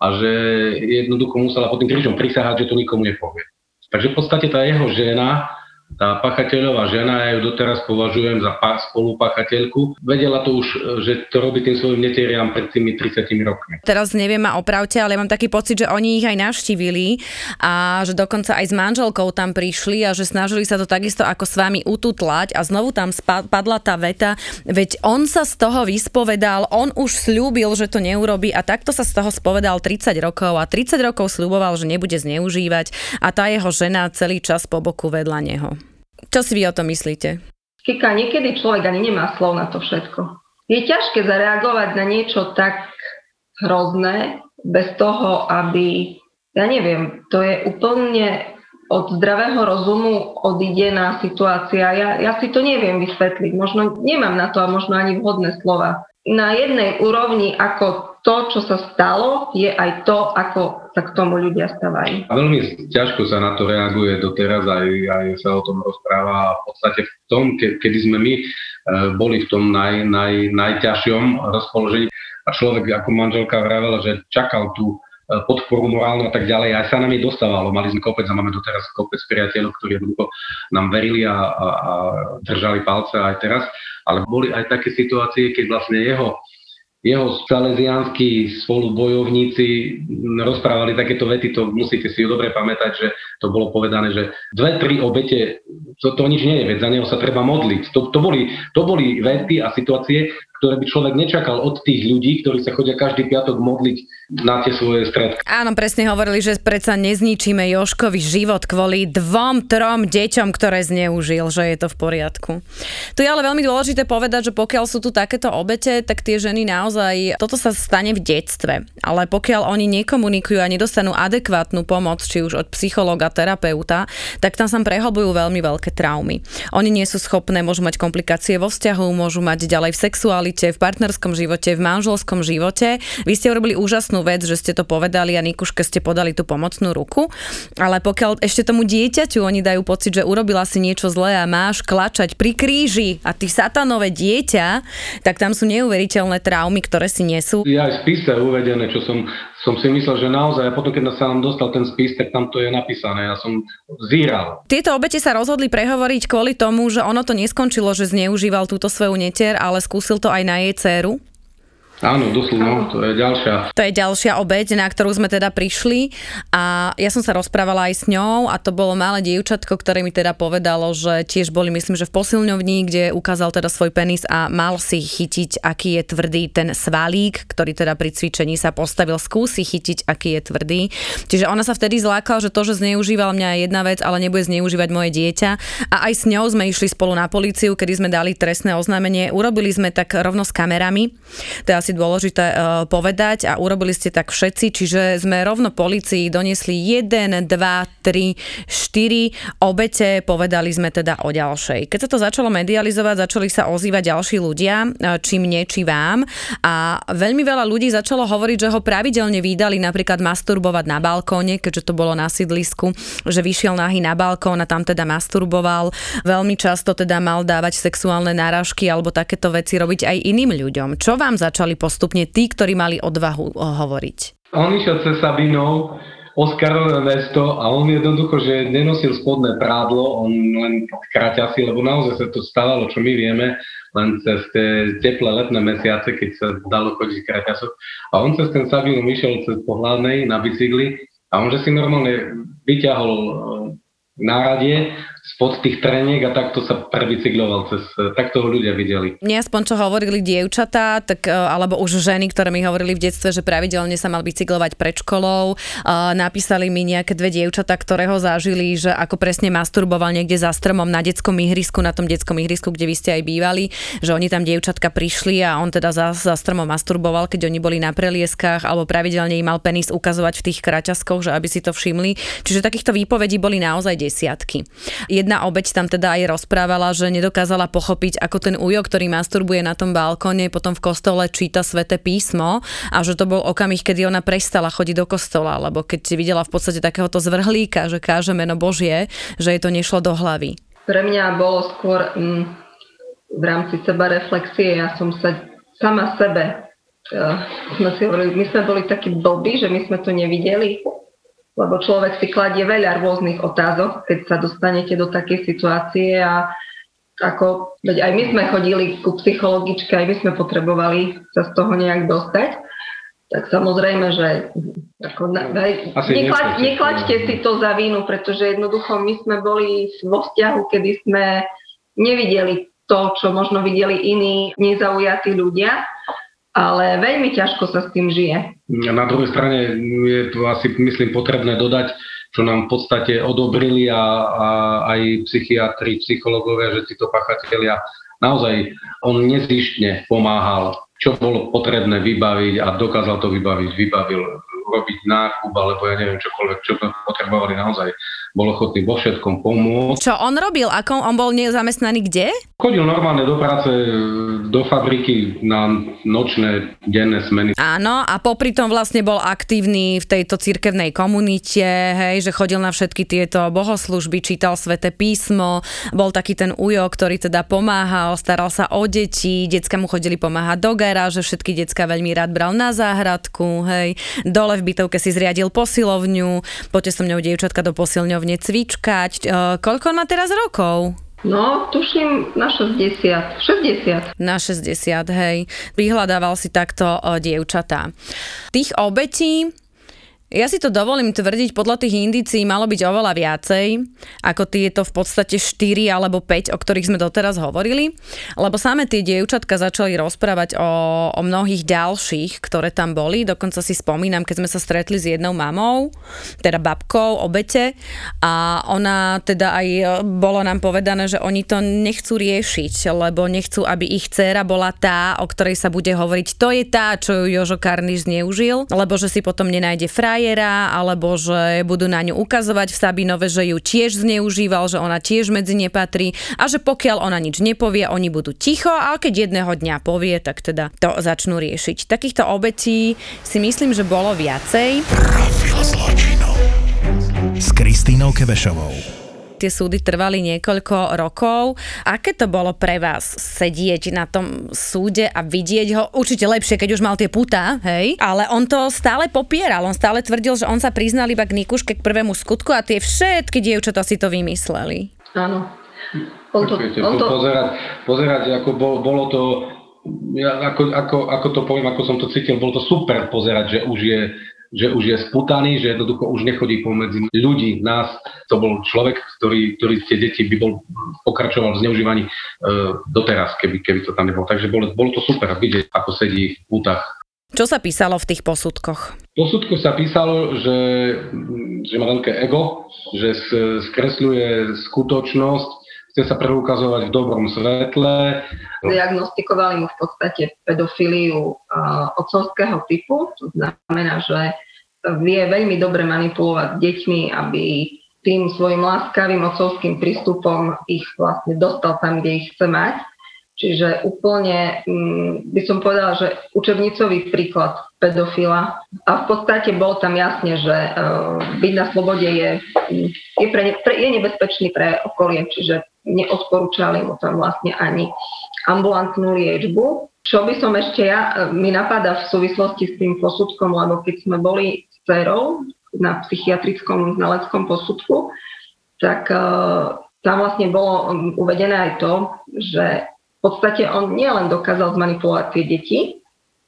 a že jednoducho musela pod tým krížom prisahať, že to nikomu nepovie. Takže v podstate tá jeho žena tá pachateľová žena, ja ju doteraz považujem za spolupachateľku, vedela to už, že to robí tým svojim netieriam pred tými 30 rokmi. Teraz neviem ma opravte, ale mám taký pocit, že oni ich aj navštívili a že dokonca aj s manželkou tam prišli a že snažili sa to takisto ako s vami ututlať a znovu tam padla tá veta, veď on sa z toho vyspovedal, on už slúbil, že to neurobi a takto sa z toho spovedal 30 rokov a 30 rokov slúboval, že nebude zneužívať a tá jeho žena celý čas po boku vedľa neho. Čo si vy o tom myslíte? Kika, niekedy človek ani nemá slov na to všetko. Je ťažké zareagovať na niečo tak hrozné, bez toho, aby, ja neviem, to je úplne od zdravého rozumu odídená situácia. Ja, ja si to neviem vysvetliť. Možno nemám na to a možno ani vhodné slova. Na jednej úrovni ako to, čo sa stalo, je aj to, ako sa k tomu ľudia stávajú. A veľmi ťažko sa na to reaguje doteraz, aj, aj sa o tom rozpráva. A v podstate v tom, ke, kedy sme my e, boli v tom naj, naj, najťažšom rozpoložení a človek ako manželka vravela, že čakal tú podporu morálnu a tak ďalej. Aj sa nám jej dostávalo. Mali sme kopec a máme doteraz kopec priateľov, ktorí jednoducho nám verili a, a, a držali palce aj teraz. Ale boli aj také situácie, keď vlastne jeho jeho salesianskí spolubojovníci rozprávali takéto vety, to musíte si dobre pamätať, že to bolo povedané, že dve, tri obete, to, to nič nie je, veď za neho sa treba modliť. To, to, boli, to boli vety a situácie, ktoré by človek nečakal od tých ľudí, ktorí sa chodia každý piatok modliť na tie svoje stredky. Áno, presne hovorili, že predsa nezničíme Joškovi život kvôli dvom, trom deťom, ktoré zneužil, že je to v poriadku. Tu je ale veľmi dôležité povedať, že pokiaľ sú tu takéto obete, tak tie ženy naozaj, toto sa stane v detstve, ale pokiaľ oni nekomunikujú a nedostanú adekvátnu pomoc, či už od psychologa, terapeuta, tak tam sa prehlbujú veľmi veľké traumy. Oni nie sú schopné, môžu mať komplikácie vo vzťahu, môžu mať ďalej v sexuálnej sexualite, v partnerskom živote, v manželskom živote. Vy ste urobili úžasnú vec, že ste to povedali a Nikuške ste podali tú pomocnú ruku, ale pokiaľ ešte tomu dieťaťu oni dajú pocit, že urobila si niečo zlé a máš klačať pri kríži a ty satanové dieťa, tak tam sú neuveriteľné traumy, ktoré si nesú. Ja aj spise uvedené, čo som, som si myslel, že naozaj, a potom keď sa nám dostal ten spis, tak tam to je napísané. Ja som zíral. Tieto obete sa rozhodli prehovoriť kvôli tomu, že ono to neskončilo, že zneužíval túto svoju netier, ale skúsil to aj na jej dceru? Áno, doslovno, to je ďalšia. To je ďalšia obeď, na ktorú sme teda prišli a ja som sa rozprávala aj s ňou a to bolo malé dievčatko, ktoré mi teda povedalo, že tiež boli, myslím, že v posilňovni, kde ukázal teda svoj penis a mal si chytiť, aký je tvrdý ten svalík, ktorý teda pri cvičení sa postavil, skúsi chytiť, aký je tvrdý. Čiže ona sa vtedy zlákala, že to, že zneužíval mňa je jedna vec, ale nebude zneužívať moje dieťa. A aj s ňou sme išli spolu na políciu, kedy sme dali trestné oznámenie. Urobili sme tak rovno s kamerami. Teda asi dôležité uh, povedať a urobili ste tak všetci, čiže sme rovno policii doniesli 1, 2, 3, 4 obete, povedali sme teda o ďalšej. Keď sa to začalo medializovať, začali sa ozývať ďalší ľudia, či mne, či vám a veľmi veľa ľudí začalo hovoriť, že ho pravidelne vydali napríklad masturbovať na balkóne, keďže to bolo na sídlisku, že vyšiel nahý na balkón a tam teda masturboval. Veľmi často teda mal dávať sexuálne náražky alebo takéto veci robiť aj iným ľuďom. Čo vám začali postupne tí, ktorí mali odvahu hovoriť? On išiel cez Sabinov, Oskarové mesto a on jednoducho, že nenosil spodné prádlo, on len kraťasy, lebo naozaj sa to stávalo, čo my vieme, len cez tie teplé letné mesiace, keď sa dalo chodiť kraťasok. A on cez ten Sabinov išiel cez pohľadnej na bicykli a on že si normálne vyťahol náradie spod tých treniek a takto sa prebicykloval cez, takto ho ľudia videli. Nie aspoň čo hovorili dievčatá, tak, e, alebo už ženy, ktoré mi hovorili v detstve, že pravidelne sa mal bicyklovať pred školou. E, napísali mi nejaké dve dievčatá, ktoré ho zažili, že ako presne masturboval niekde za stromom na detskom ihrisku, na tom detskom ihrisku, kde vy ste aj bývali, že oni tam dievčatka prišli a on teda za, za stromom masturboval, keď oni boli na prelieskách, alebo pravidelne im mal penis ukazovať v tých kraťaskoch, že aby si to všimli. Čiže takýchto výpovedí boli naozaj desiatky. Jedna obeď tam teda aj rozprávala, že nedokázala pochopiť, ako ten ujo, ktorý masturbuje na tom balkóne, potom v kostole číta sväté písmo a že to bol okamih, kedy ona prestala chodiť do kostola, lebo keď videla v podstate takéhoto zvrhlíka, že káže meno Božie, že jej to nešlo do hlavy. Pre mňa bolo skôr mm, v rámci seba reflexie, ja som sa sama sebe uh, sme si hovorili, my sme boli takí blbí, že my sme to nevideli, lebo človek si kladie veľa rôznych otázok, keď sa dostanete do takej situácie a ako, veď aj my sme chodili ku psychologičke, aj my sme potrebovali sa z toho nejak dostať, tak samozrejme, že ako, neklaď, neklaďte si to za vínu, pretože jednoducho my sme boli vo vzťahu, kedy sme nevideli to, čo možno videli iní nezaujatí ľudia ale veľmi ťažko sa s tým žije. Na druhej strane je tu asi, myslím, potrebné dodať, čo nám v podstate odobrili a, a aj psychiatri, psychológovia, že títo pachatelia naozaj on nezištne pomáhal, čo bolo potrebné vybaviť a dokázal to vybaviť, vybavil robiť nákup alebo ja neviem čokoľvek, čo potrebovali naozaj bol ochotný vo všetkom pomôcť. Čo on robil? Ako on bol nezamestnaný kde? Chodil normálne do práce, do fabriky na nočné, denné smeny. Áno, a popri tom vlastne bol aktívny v tejto cirkevnej komunite, hej, že chodil na všetky tieto bohoslužby, čítal sväté písmo, bol taký ten ujo, ktorý teda pomáhal, staral sa o deti, decka mu chodili pomáhať do garáže, všetky decka veľmi rád bral na záhradku, hej, dole v bytovke si zriadil posilovňu, poďte so mňou dievčatka do posilňovne cvičkať. E, koľko on má teraz rokov? No, tuším na 60. 60. Na 60, hej. Vyhľadával si takto o, dievčatá. Tých obetí ja si to dovolím tvrdiť, podľa tých indícií malo byť oveľa viacej, ako tieto v podstate 4 alebo 5, o ktorých sme doteraz hovorili, lebo same tie dievčatka začali rozprávať o, o mnohých ďalších, ktoré tam boli, dokonca si spomínam, keď sme sa stretli s jednou mamou, teda babkou, obete a ona teda aj e, bolo nám povedané, že oni to nechcú riešiť, lebo nechcú, aby ich dcéra bola tá, o ktorej sa bude hovoriť, to je tá, čo ju Jožo Karniš zneužil, lebo že si potom nenájde fraj frajera, alebo že budú na ňu ukazovať v Sabinove, že ju tiež zneužíval, že ona tiež medzi ne patrí a že pokiaľ ona nič nepovie, oni budú ticho a keď jedného dňa povie, tak teda to začnú riešiť. Takýchto obetí si myslím, že bolo viacej. Profil zločinu s Kristínou Kebešovou tie súdy trvali niekoľko rokov. Aké to bolo pre vás sedieť na tom súde a vidieť ho? Určite lepšie, keď už mal tie putá, hej? Ale on to stále popieral, on stále tvrdil, že on sa priznal iba k Nikuške k prvému skutku a tie všetky dievčatá si to vymysleli. Áno. On to, on to... Pozerať, pozerať ako bol, bolo to ja ako, ako, ako to poviem, ako som to cítil, bolo to super pozerať, že už je že už je sputaný, že jednoducho už nechodí pomedzi ľudí, nás. To bol človek, ktorý, ktorý tie deti by bol pokračoval v zneužívaní e, doteraz, keby, keby to tam nebolo. Takže bolo, bolo to super vidieť, ako sedí v pútach. Čo sa písalo v tých posudkoch? V posudku sa písalo, že, že má veľké ego, že skresľuje skutočnosť, chce sa preukazovať v dobrom svetle. Diagnostikovali mu v podstate pedofíliu uh, otcovského typu, to znamená, že vie veľmi dobre manipulovať deťmi, aby tým svojim láskavým otcovským prístupom ich vlastne dostal tam, kde ich chce mať. Čiže úplne mm, by som povedala, že učebnicový príklad pedofila a v podstate bol tam jasne, že uh, byť na slobode je, je, pre, pre, je nebezpečný pre okolie, čiže neodporúčali mu tam vlastne ani ambulantnú liečbu. Čo by som ešte ja, mi napadá v súvislosti s tým posudkom, lebo keď sme boli s dcerou na psychiatrickom znaleckom posudku, tak uh, tam vlastne bolo uvedené aj to, že podstate on nielen dokázal zmanipulovať tie deti,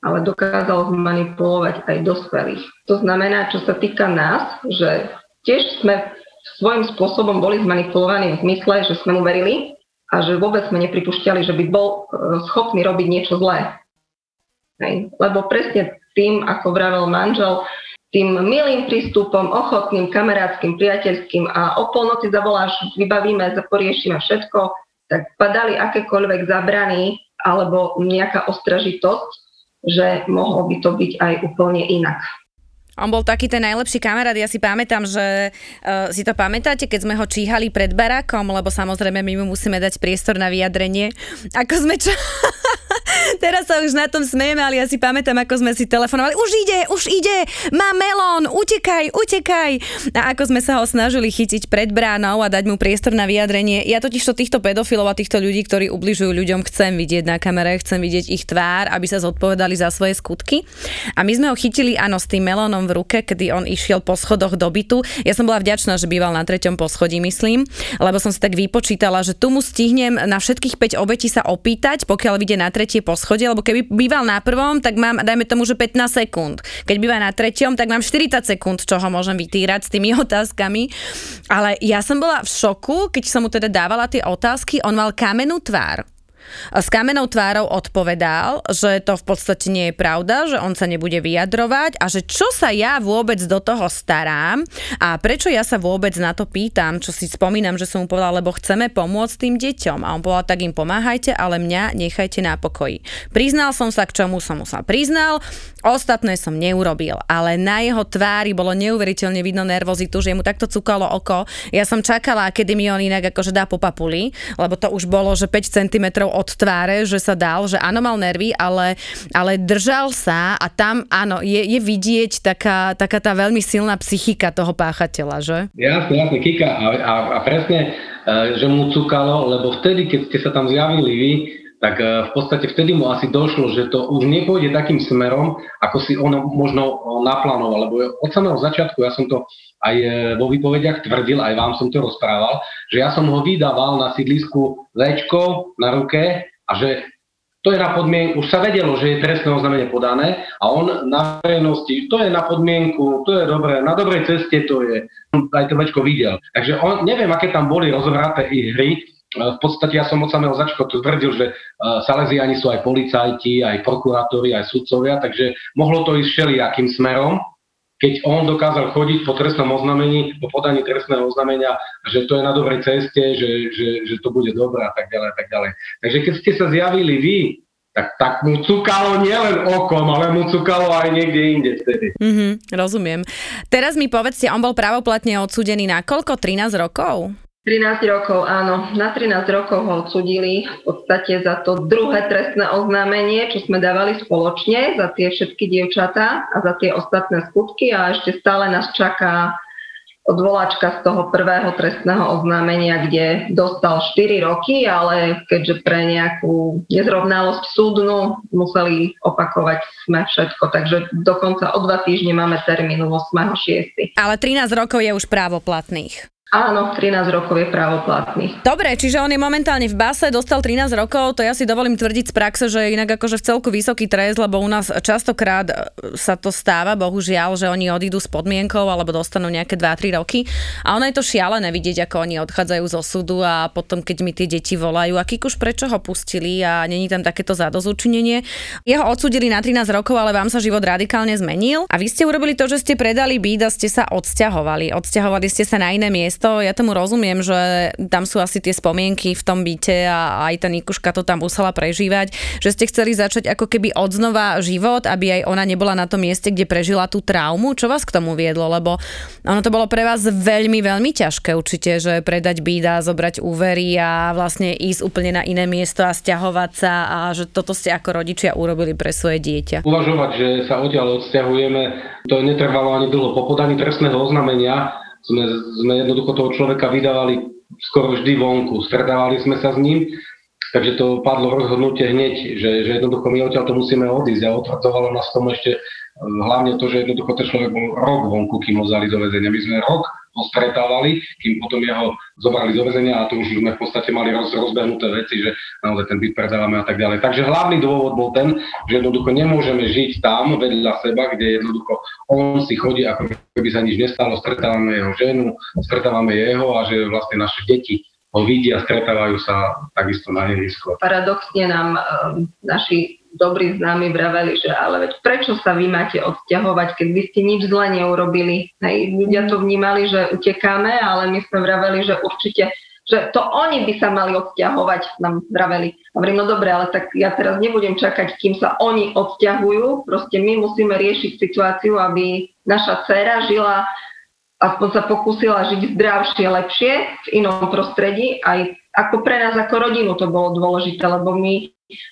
ale dokázal zmanipulovať aj dospelých. To znamená, čo sa týka nás, že tiež sme svojím spôsobom boli zmanipulovaní v zmysle, že sme mu verili a že vôbec sme nepripúšťali, že by bol e, schopný robiť niečo zlé. Hej. Lebo presne tým, ako vravel manžel, tým milým prístupom, ochotným, kamarádským, priateľským a o polnoci zavoláš, vybavíme, poriešime všetko, tak padali akékoľvek zabrany alebo nejaká ostražitosť, že mohlo by to byť aj úplne inak. On bol taký ten najlepší kamarát, ja si pamätám, že uh, si to pamätáte, keď sme ho číhali pred barákom, lebo samozrejme my mu musíme dať priestor na vyjadrenie. Ako sme čo... Teraz sa už na tom smejeme, ale ja si pamätám, ako sme si telefonovali. Už ide, už ide, má melón, utekaj, utekaj. A ako sme sa ho snažili chytiť pred bránou a dať mu priestor na vyjadrenie. Ja totiž to týchto pedofilov a týchto ľudí, ktorí ubližujú ľuďom, chcem vidieť na kamere, chcem vidieť ich tvár, aby sa zodpovedali za svoje skutky. A my sme ho chytili, áno, s tým melónom v ruke, kedy on išiel po schodoch do bytu. Ja som bola vďačná, že býval na treťom poschodí, myslím, lebo som si tak vypočítala, že tu mu stihnem na všetkých 5 obetí sa opýtať, pokiaľ vyjde na tretie poschodie, lebo keby býval na prvom, tak mám, dajme tomu, že 15 sekúnd. Keď býva na treťom, tak mám 40 sekúnd, čo ho môžem vytýrať s tými otázkami. Ale ja som bola v šoku, keď som mu teda dávala tie otázky, on mal kamenú tvár. S kamenou tvárou odpovedal, že to v podstate nie je pravda, že on sa nebude vyjadrovať a že čo sa ja vôbec do toho starám a prečo ja sa vôbec na to pýtam, čo si spomínam, že som mu povedala, lebo chceme pomôcť tým deťom. A on povedal, tak im pomáhajte, ale mňa nechajte na pokoji. Priznal som sa, k čomu som sa priznal, ostatné som neurobil, ale na jeho tvári bolo neuveriteľne vidno nervozitu, že mu takto cukalo oko. Ja som čakala, kedy mi on inak akože dá po papuli, lebo to už bolo, že 5 cm od tváre, že sa dal, že áno, mal nervy, ale, ale držal sa a tam, áno, je, je vidieť taká, taká tá veľmi silná psychika toho páchateľa, že? Jasne, jasne, Kika. A, a, a presne, e, že mu cukalo, lebo vtedy, keď ste sa tam zjavili vy, tak e, v podstate vtedy mu asi došlo, že to už nepôjde takým smerom, ako si on možno naplánoval, lebo od samého začiatku, ja som to aj e, vo výpovediach tvrdil, aj vám som to rozprával, že ja som ho vydával na sídlisku Včko na ruke a že to je na podmienku, už sa vedelo, že je trestné oznámenie podané a on na verejnosti, to je na podmienku, to je dobré, na dobrej ceste to je, aj to Včko videl. Takže on, neviem, aké tam boli rozvraté ich hry, v podstate ja som od samého začiatku tvrdil, že Salesiani sú aj policajti, aj prokurátori, aj sudcovia, takže mohlo to ísť všelijakým smerom, keď on dokázal chodiť po trestnom oznámení, po podaní trestného oznámenia, že to je na dobrej ceste, že, že, že to bude dobré a tak ďalej a tak ďalej. Takže keď ste sa zjavili vy, tak, tak mu cukalo nielen okom, ale mu cukalo aj niekde inde vtedy. Mm-hmm, rozumiem. Teraz mi povedzte, on bol pravoplatne odsudený na koľko? 13 rokov? 13 rokov, áno. Na 13 rokov ho odsudili v podstate za to druhé trestné oznámenie, čo sme dávali spoločne za tie všetky dievčatá a za tie ostatné skutky a ešte stále nás čaká odvoláčka z toho prvého trestného oznámenia, kde dostal 4 roky, ale keďže pre nejakú nezrovnalosť súdnu museli opakovať sme všetko, takže dokonca o dva týždne máme termín 8.6. Ale 13 rokov je už právoplatných. Áno, 13 rokov je právoplatný. Dobre, čiže on je momentálne v base, dostal 13 rokov, to ja si dovolím tvrdiť z praxe, že je inak akože v celku vysoký trest, lebo u nás častokrát e, sa to stáva, bohužiaľ, že oni odídu s podmienkou alebo dostanú nejaké 2-3 roky. A ono je to šialené vidieť, ako oni odchádzajú zo súdu a potom, keď mi tie deti volajú, a už prečo ho pustili a není tam takéto zadozúčinenie. Jeho odsudili na 13 rokov, ale vám sa život radikálne zmenil. A vy ste urobili to, že ste predali byt a ste sa odsťahovali. Odsťahovali ste sa na iné miesto miesto, ja tomu rozumiem, že tam sú asi tie spomienky v tom byte a aj tá Nikuška to tam musela prežívať, že ste chceli začať ako keby odznova život, aby aj ona nebola na tom mieste, kde prežila tú traumu. Čo vás k tomu viedlo? Lebo ono to bolo pre vás veľmi, veľmi ťažké určite, že predať byt a zobrať úvery a vlastne ísť úplne na iné miesto a stiahovať sa a že toto ste ako rodičia urobili pre svoje dieťa. Uvažovať, že sa odtiaľ odsťahujeme, to netrvalo ani dlho. Po podaní trestného oznámenia sme, sme jednoducho toho človeka vydávali skoro vždy vonku, stretávali sme sa s ním, takže to padlo rozhodnutie hneď, že, že jednoducho my odtiaľ to musíme odísť a otvrdzovalo nás tomu ešte eh, hlavne to, že jednoducho ten človek bol rok vonku, kým ho vzali do väzenia. My sme rok ho stretávali, kým potom jeho zobrali do väzenia a to už sme v podstate mali roz, rozbehnuté veci, že naozaj ten byt predávame a tak ďalej. Takže hlavný dôvod bol ten, že jednoducho nemôžeme žiť tam vedľa seba, kde jednoducho on si chodí, ako keby sa nič nestalo, stretávame jeho ženu, stretávame jeho a že vlastne naše deti ho vidia, stretávajú sa takisto na nevisko. Paradoxne nám e, naši dobrí známi vraveli, že ale veď prečo sa vy máte odsťahovať, keď vy ste nič zle neurobili. Hej, ľudia to vnímali, že utekáme, ale my sme vraveli, že určite že to oni by sa mali odsťahovať, nám vraveli. Hovorím, no dobre, ale tak ja teraz nebudem čakať, kým sa oni odsťahujú, proste my musíme riešiť situáciu, aby naša dcera žila, aspoň sa pokúsila žiť zdravšie, lepšie, v inom prostredí, aj ako pre nás ako rodinu to bolo dôležité, lebo my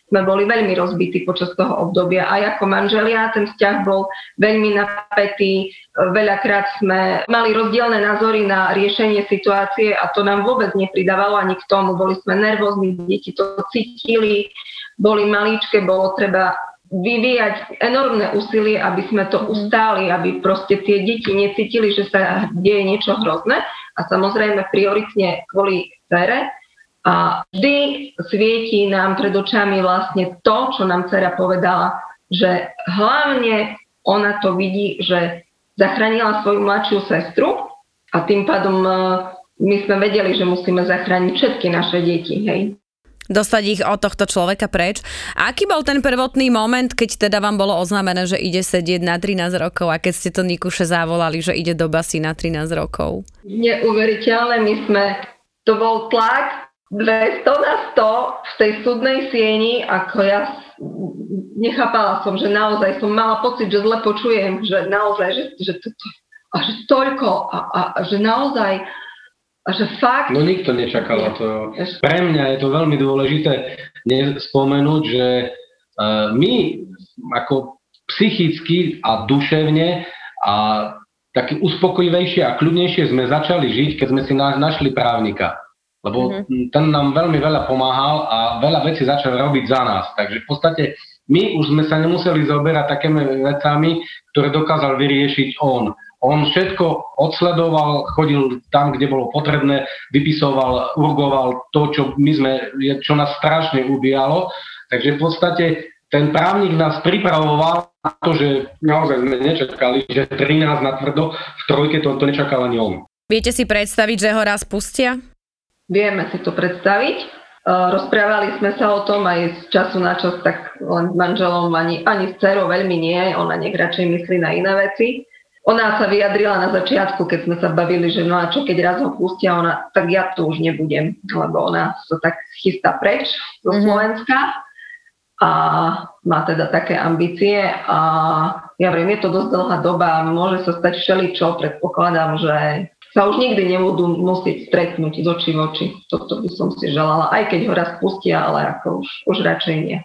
sme boli veľmi rozbití počas toho obdobia. Aj ako manželia ten vzťah bol veľmi napätý. Veľakrát sme mali rozdielne názory na riešenie situácie a to nám vôbec nepridávalo ani k tomu. Boli sme nervózni, deti to cítili, boli malíčke, bolo treba vyvíjať enormné úsilie, aby sme to ustáli, aby proste tie deti necítili, že sa deje niečo hrozné. A samozrejme prioritne kvôli vere, a vždy svieti nám pred očami vlastne to, čo nám dcera povedala, že hlavne ona to vidí, že zachránila svoju mladšiu sestru a tým pádom e, my sme vedeli, že musíme zachrániť všetky naše deti. Hej dostať ich od tohto človeka preč. A aký bol ten prvotný moment, keď teda vám bolo oznámené, že ide sedieť na 13 rokov a keď ste to Nikuše zavolali, že ide do basy na 13 rokov? Neuveriteľné, my sme, to bol tlak 200 na 100 v tej súdnej sieni, ako ja nechápala som, že naozaj som mala pocit, že zle počujem, že naozaj, že, že to, to, a že toľko a, a, a že naozaj a že fakt... No nikto nečakal to. Pre mňa je to veľmi dôležité spomenúť, že uh, my ako psychicky a duševne a taký uspokojivejšie a kľudnejšie sme začali žiť, keď sme si našli právnika lebo mm-hmm. ten nám veľmi veľa pomáhal a veľa vecí začal robiť za nás. Takže v podstate my už sme sa nemuseli zaoberať takými vecami, ktoré dokázal vyriešiť on. On všetko odsledoval, chodil tam, kde bolo potrebné, vypisoval, urgoval to, čo, my sme, čo nás strašne ubíjalo. Takže v podstate ten právnik nás pripravoval na to, že naozaj sme nečakali, že 13 na tvrdo, v trojke to, to nečakal ani on. Viete si predstaviť, že ho raz pustia? Vieme si to predstaviť. E, rozprávali sme sa o tom aj z času na čas, tak len s manželom, ani, ani s dcerou veľmi nie, ona nech radšej myslí na iné veci. Ona sa vyjadrila na začiatku, keď sme sa bavili, že no a čo keď raz ho pustia, ona, tak ja tu už nebudem, lebo ona sa tak chystá preč zo mm-hmm. Slovenska a má teda také ambície a ja viem, je to dosť dlhá doba, môže sa stať všeličo, predpokladám, že sa už nikdy nebudú musieť stretnúť z očí v oči. Toto by som si želala, aj keď ho raz pustia, ale ako už, už radšej nie.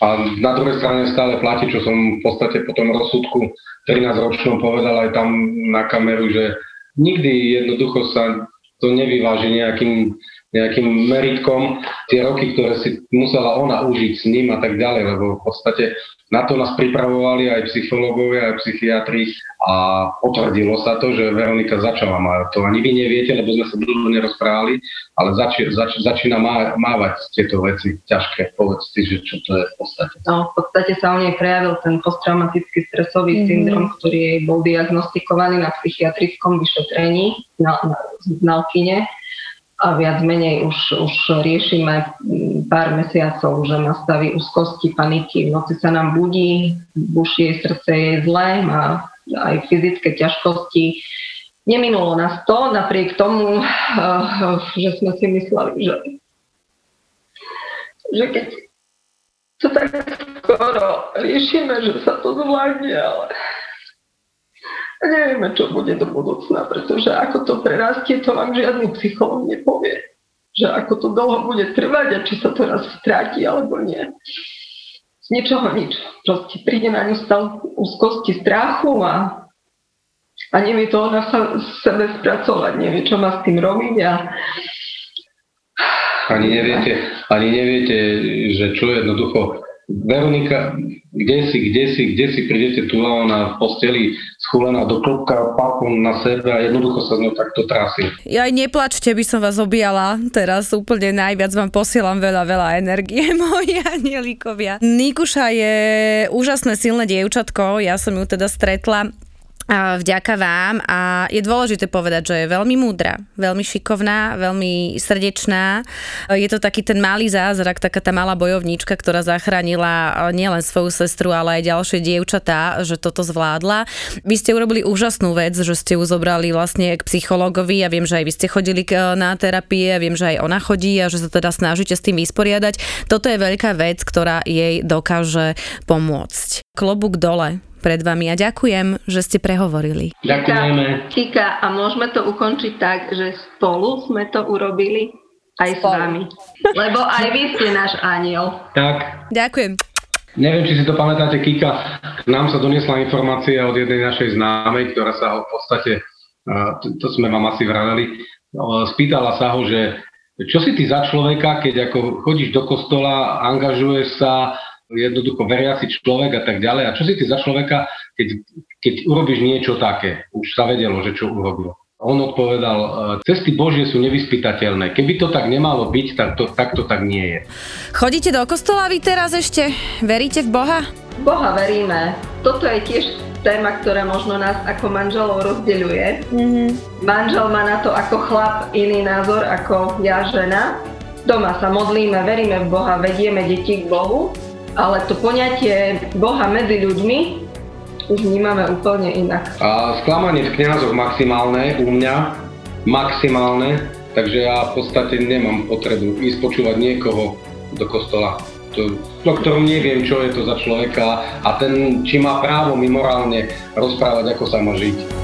A na druhej strane stále platí, čo som v podstate po tom rozsudku 13 ročnom povedal aj tam na kameru, že nikdy jednoducho sa to nevyváži nejakým nejakým meritkom tie roky, ktoré si musela ona užiť s ním a tak ďalej, lebo v podstate na to nás pripravovali aj psychológovia, aj psychiatri a potvrdilo sa to, že Veronika začala mať. To ani vy neviete, lebo sme sa dlho nerozprávali, ale zači, zač, začína má, mávať tieto veci ťažké. Povedz si, že čo to je v podstate. No, v podstate sa u nej prejavil ten posttraumatický stresový mm-hmm. syndrom, ktorý jej bol diagnostikovaný na psychiatrickom vyšetrení na, na, na Znalkine a viac menej už, už riešime pár mesiacov, že má stavy úzkosti, paniky, v noci sa nám budí, bušie srdce je zlé, má aj fyzické ťažkosti. Neminulo nás to, napriek tomu, eh, že sme si mysleli, že, že keď to tak skoro riešime, že sa to zvládne, ale nevieme, čo bude do budúcna, pretože ako to prerastie, to vám žiadny psycholog nepovie. Že ako to dlho bude trvať a či sa to raz stráti alebo nie. Z ničoho nič. Proste príde na ňu stav úzkosti strachu a, a nevie to ona sa sebe spracovať, nevie, čo má s tým robiť a ani neviete, ani neviete, že čo jednoducho Veronika, kde si, kde si, kde si prídete tu a ona v posteli schúlená do klopka, papom na sebe a jednoducho sa z ňou takto trasí. Ja aj neplačte, by som vás objala. Teraz úplne najviac vám posielam veľa, veľa energie, moji anielikovia. Nikuša je úžasné, silné dievčatko. Ja som ju teda stretla vďaka vám a je dôležité povedať, že je veľmi múdra, veľmi šikovná, veľmi srdečná. Je to taký ten malý zázrak, taká tá malá bojovníčka, ktorá zachránila nielen svoju sestru, ale aj ďalšie dievčatá, že toto zvládla. Vy ste urobili úžasnú vec, že ste ju zobrali vlastne k psychologovi. Ja viem, že aj vy ste chodili na terapie, ja viem, že aj ona chodí a že sa teda snažíte s tým vysporiadať. Toto je veľká vec, ktorá jej dokáže pomôcť. Klobúk dole pred vami a ďakujem, že ste prehovorili. Ďakujeme. Kika, a môžeme to ukončiť tak, že spolu sme to urobili aj spolu. s vami. Lebo aj vy ste náš aniel. Tak. Ďakujem. Neviem, či si to pamätáte, Kika, k nám sa doniesla informácia od jednej našej známej, ktorá sa ho v podstate, to, sme vám asi vraveli, spýtala sa ho, že čo si ty za človeka, keď ako chodíš do kostola, angažuješ sa, jednoducho veriaci človek a tak ďalej. A čo si ty za človeka, keď, keď urobíš niečo také? Už sa vedelo, že čo urobil. On odpovedal, e, cesty Božie sú nevyspytateľné. Keby to tak nemalo byť, tak to, tak to tak nie je. Chodíte do kostola vy teraz ešte? Veríte v Boha? Boha veríme. Toto je tiež téma, ktorá možno nás ako manželov rozdeľuje. Mm-hmm. Manžel má na to ako chlap iný názor ako ja žena. Doma sa modlíme, veríme v Boha, vedieme deti k Bohu ale to poňatie Boha medzi ľuďmi už vnímame úplne inak. A sklamanie v kniazoch maximálne u mňa, maximálne, takže ja v podstate nemám potrebu ísť počúvať niekoho do kostola, to, o ktorom neviem, čo je to za človeka a ten, či má právo mi morálne rozprávať, ako sa má žiť.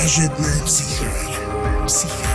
Rajoute-moi un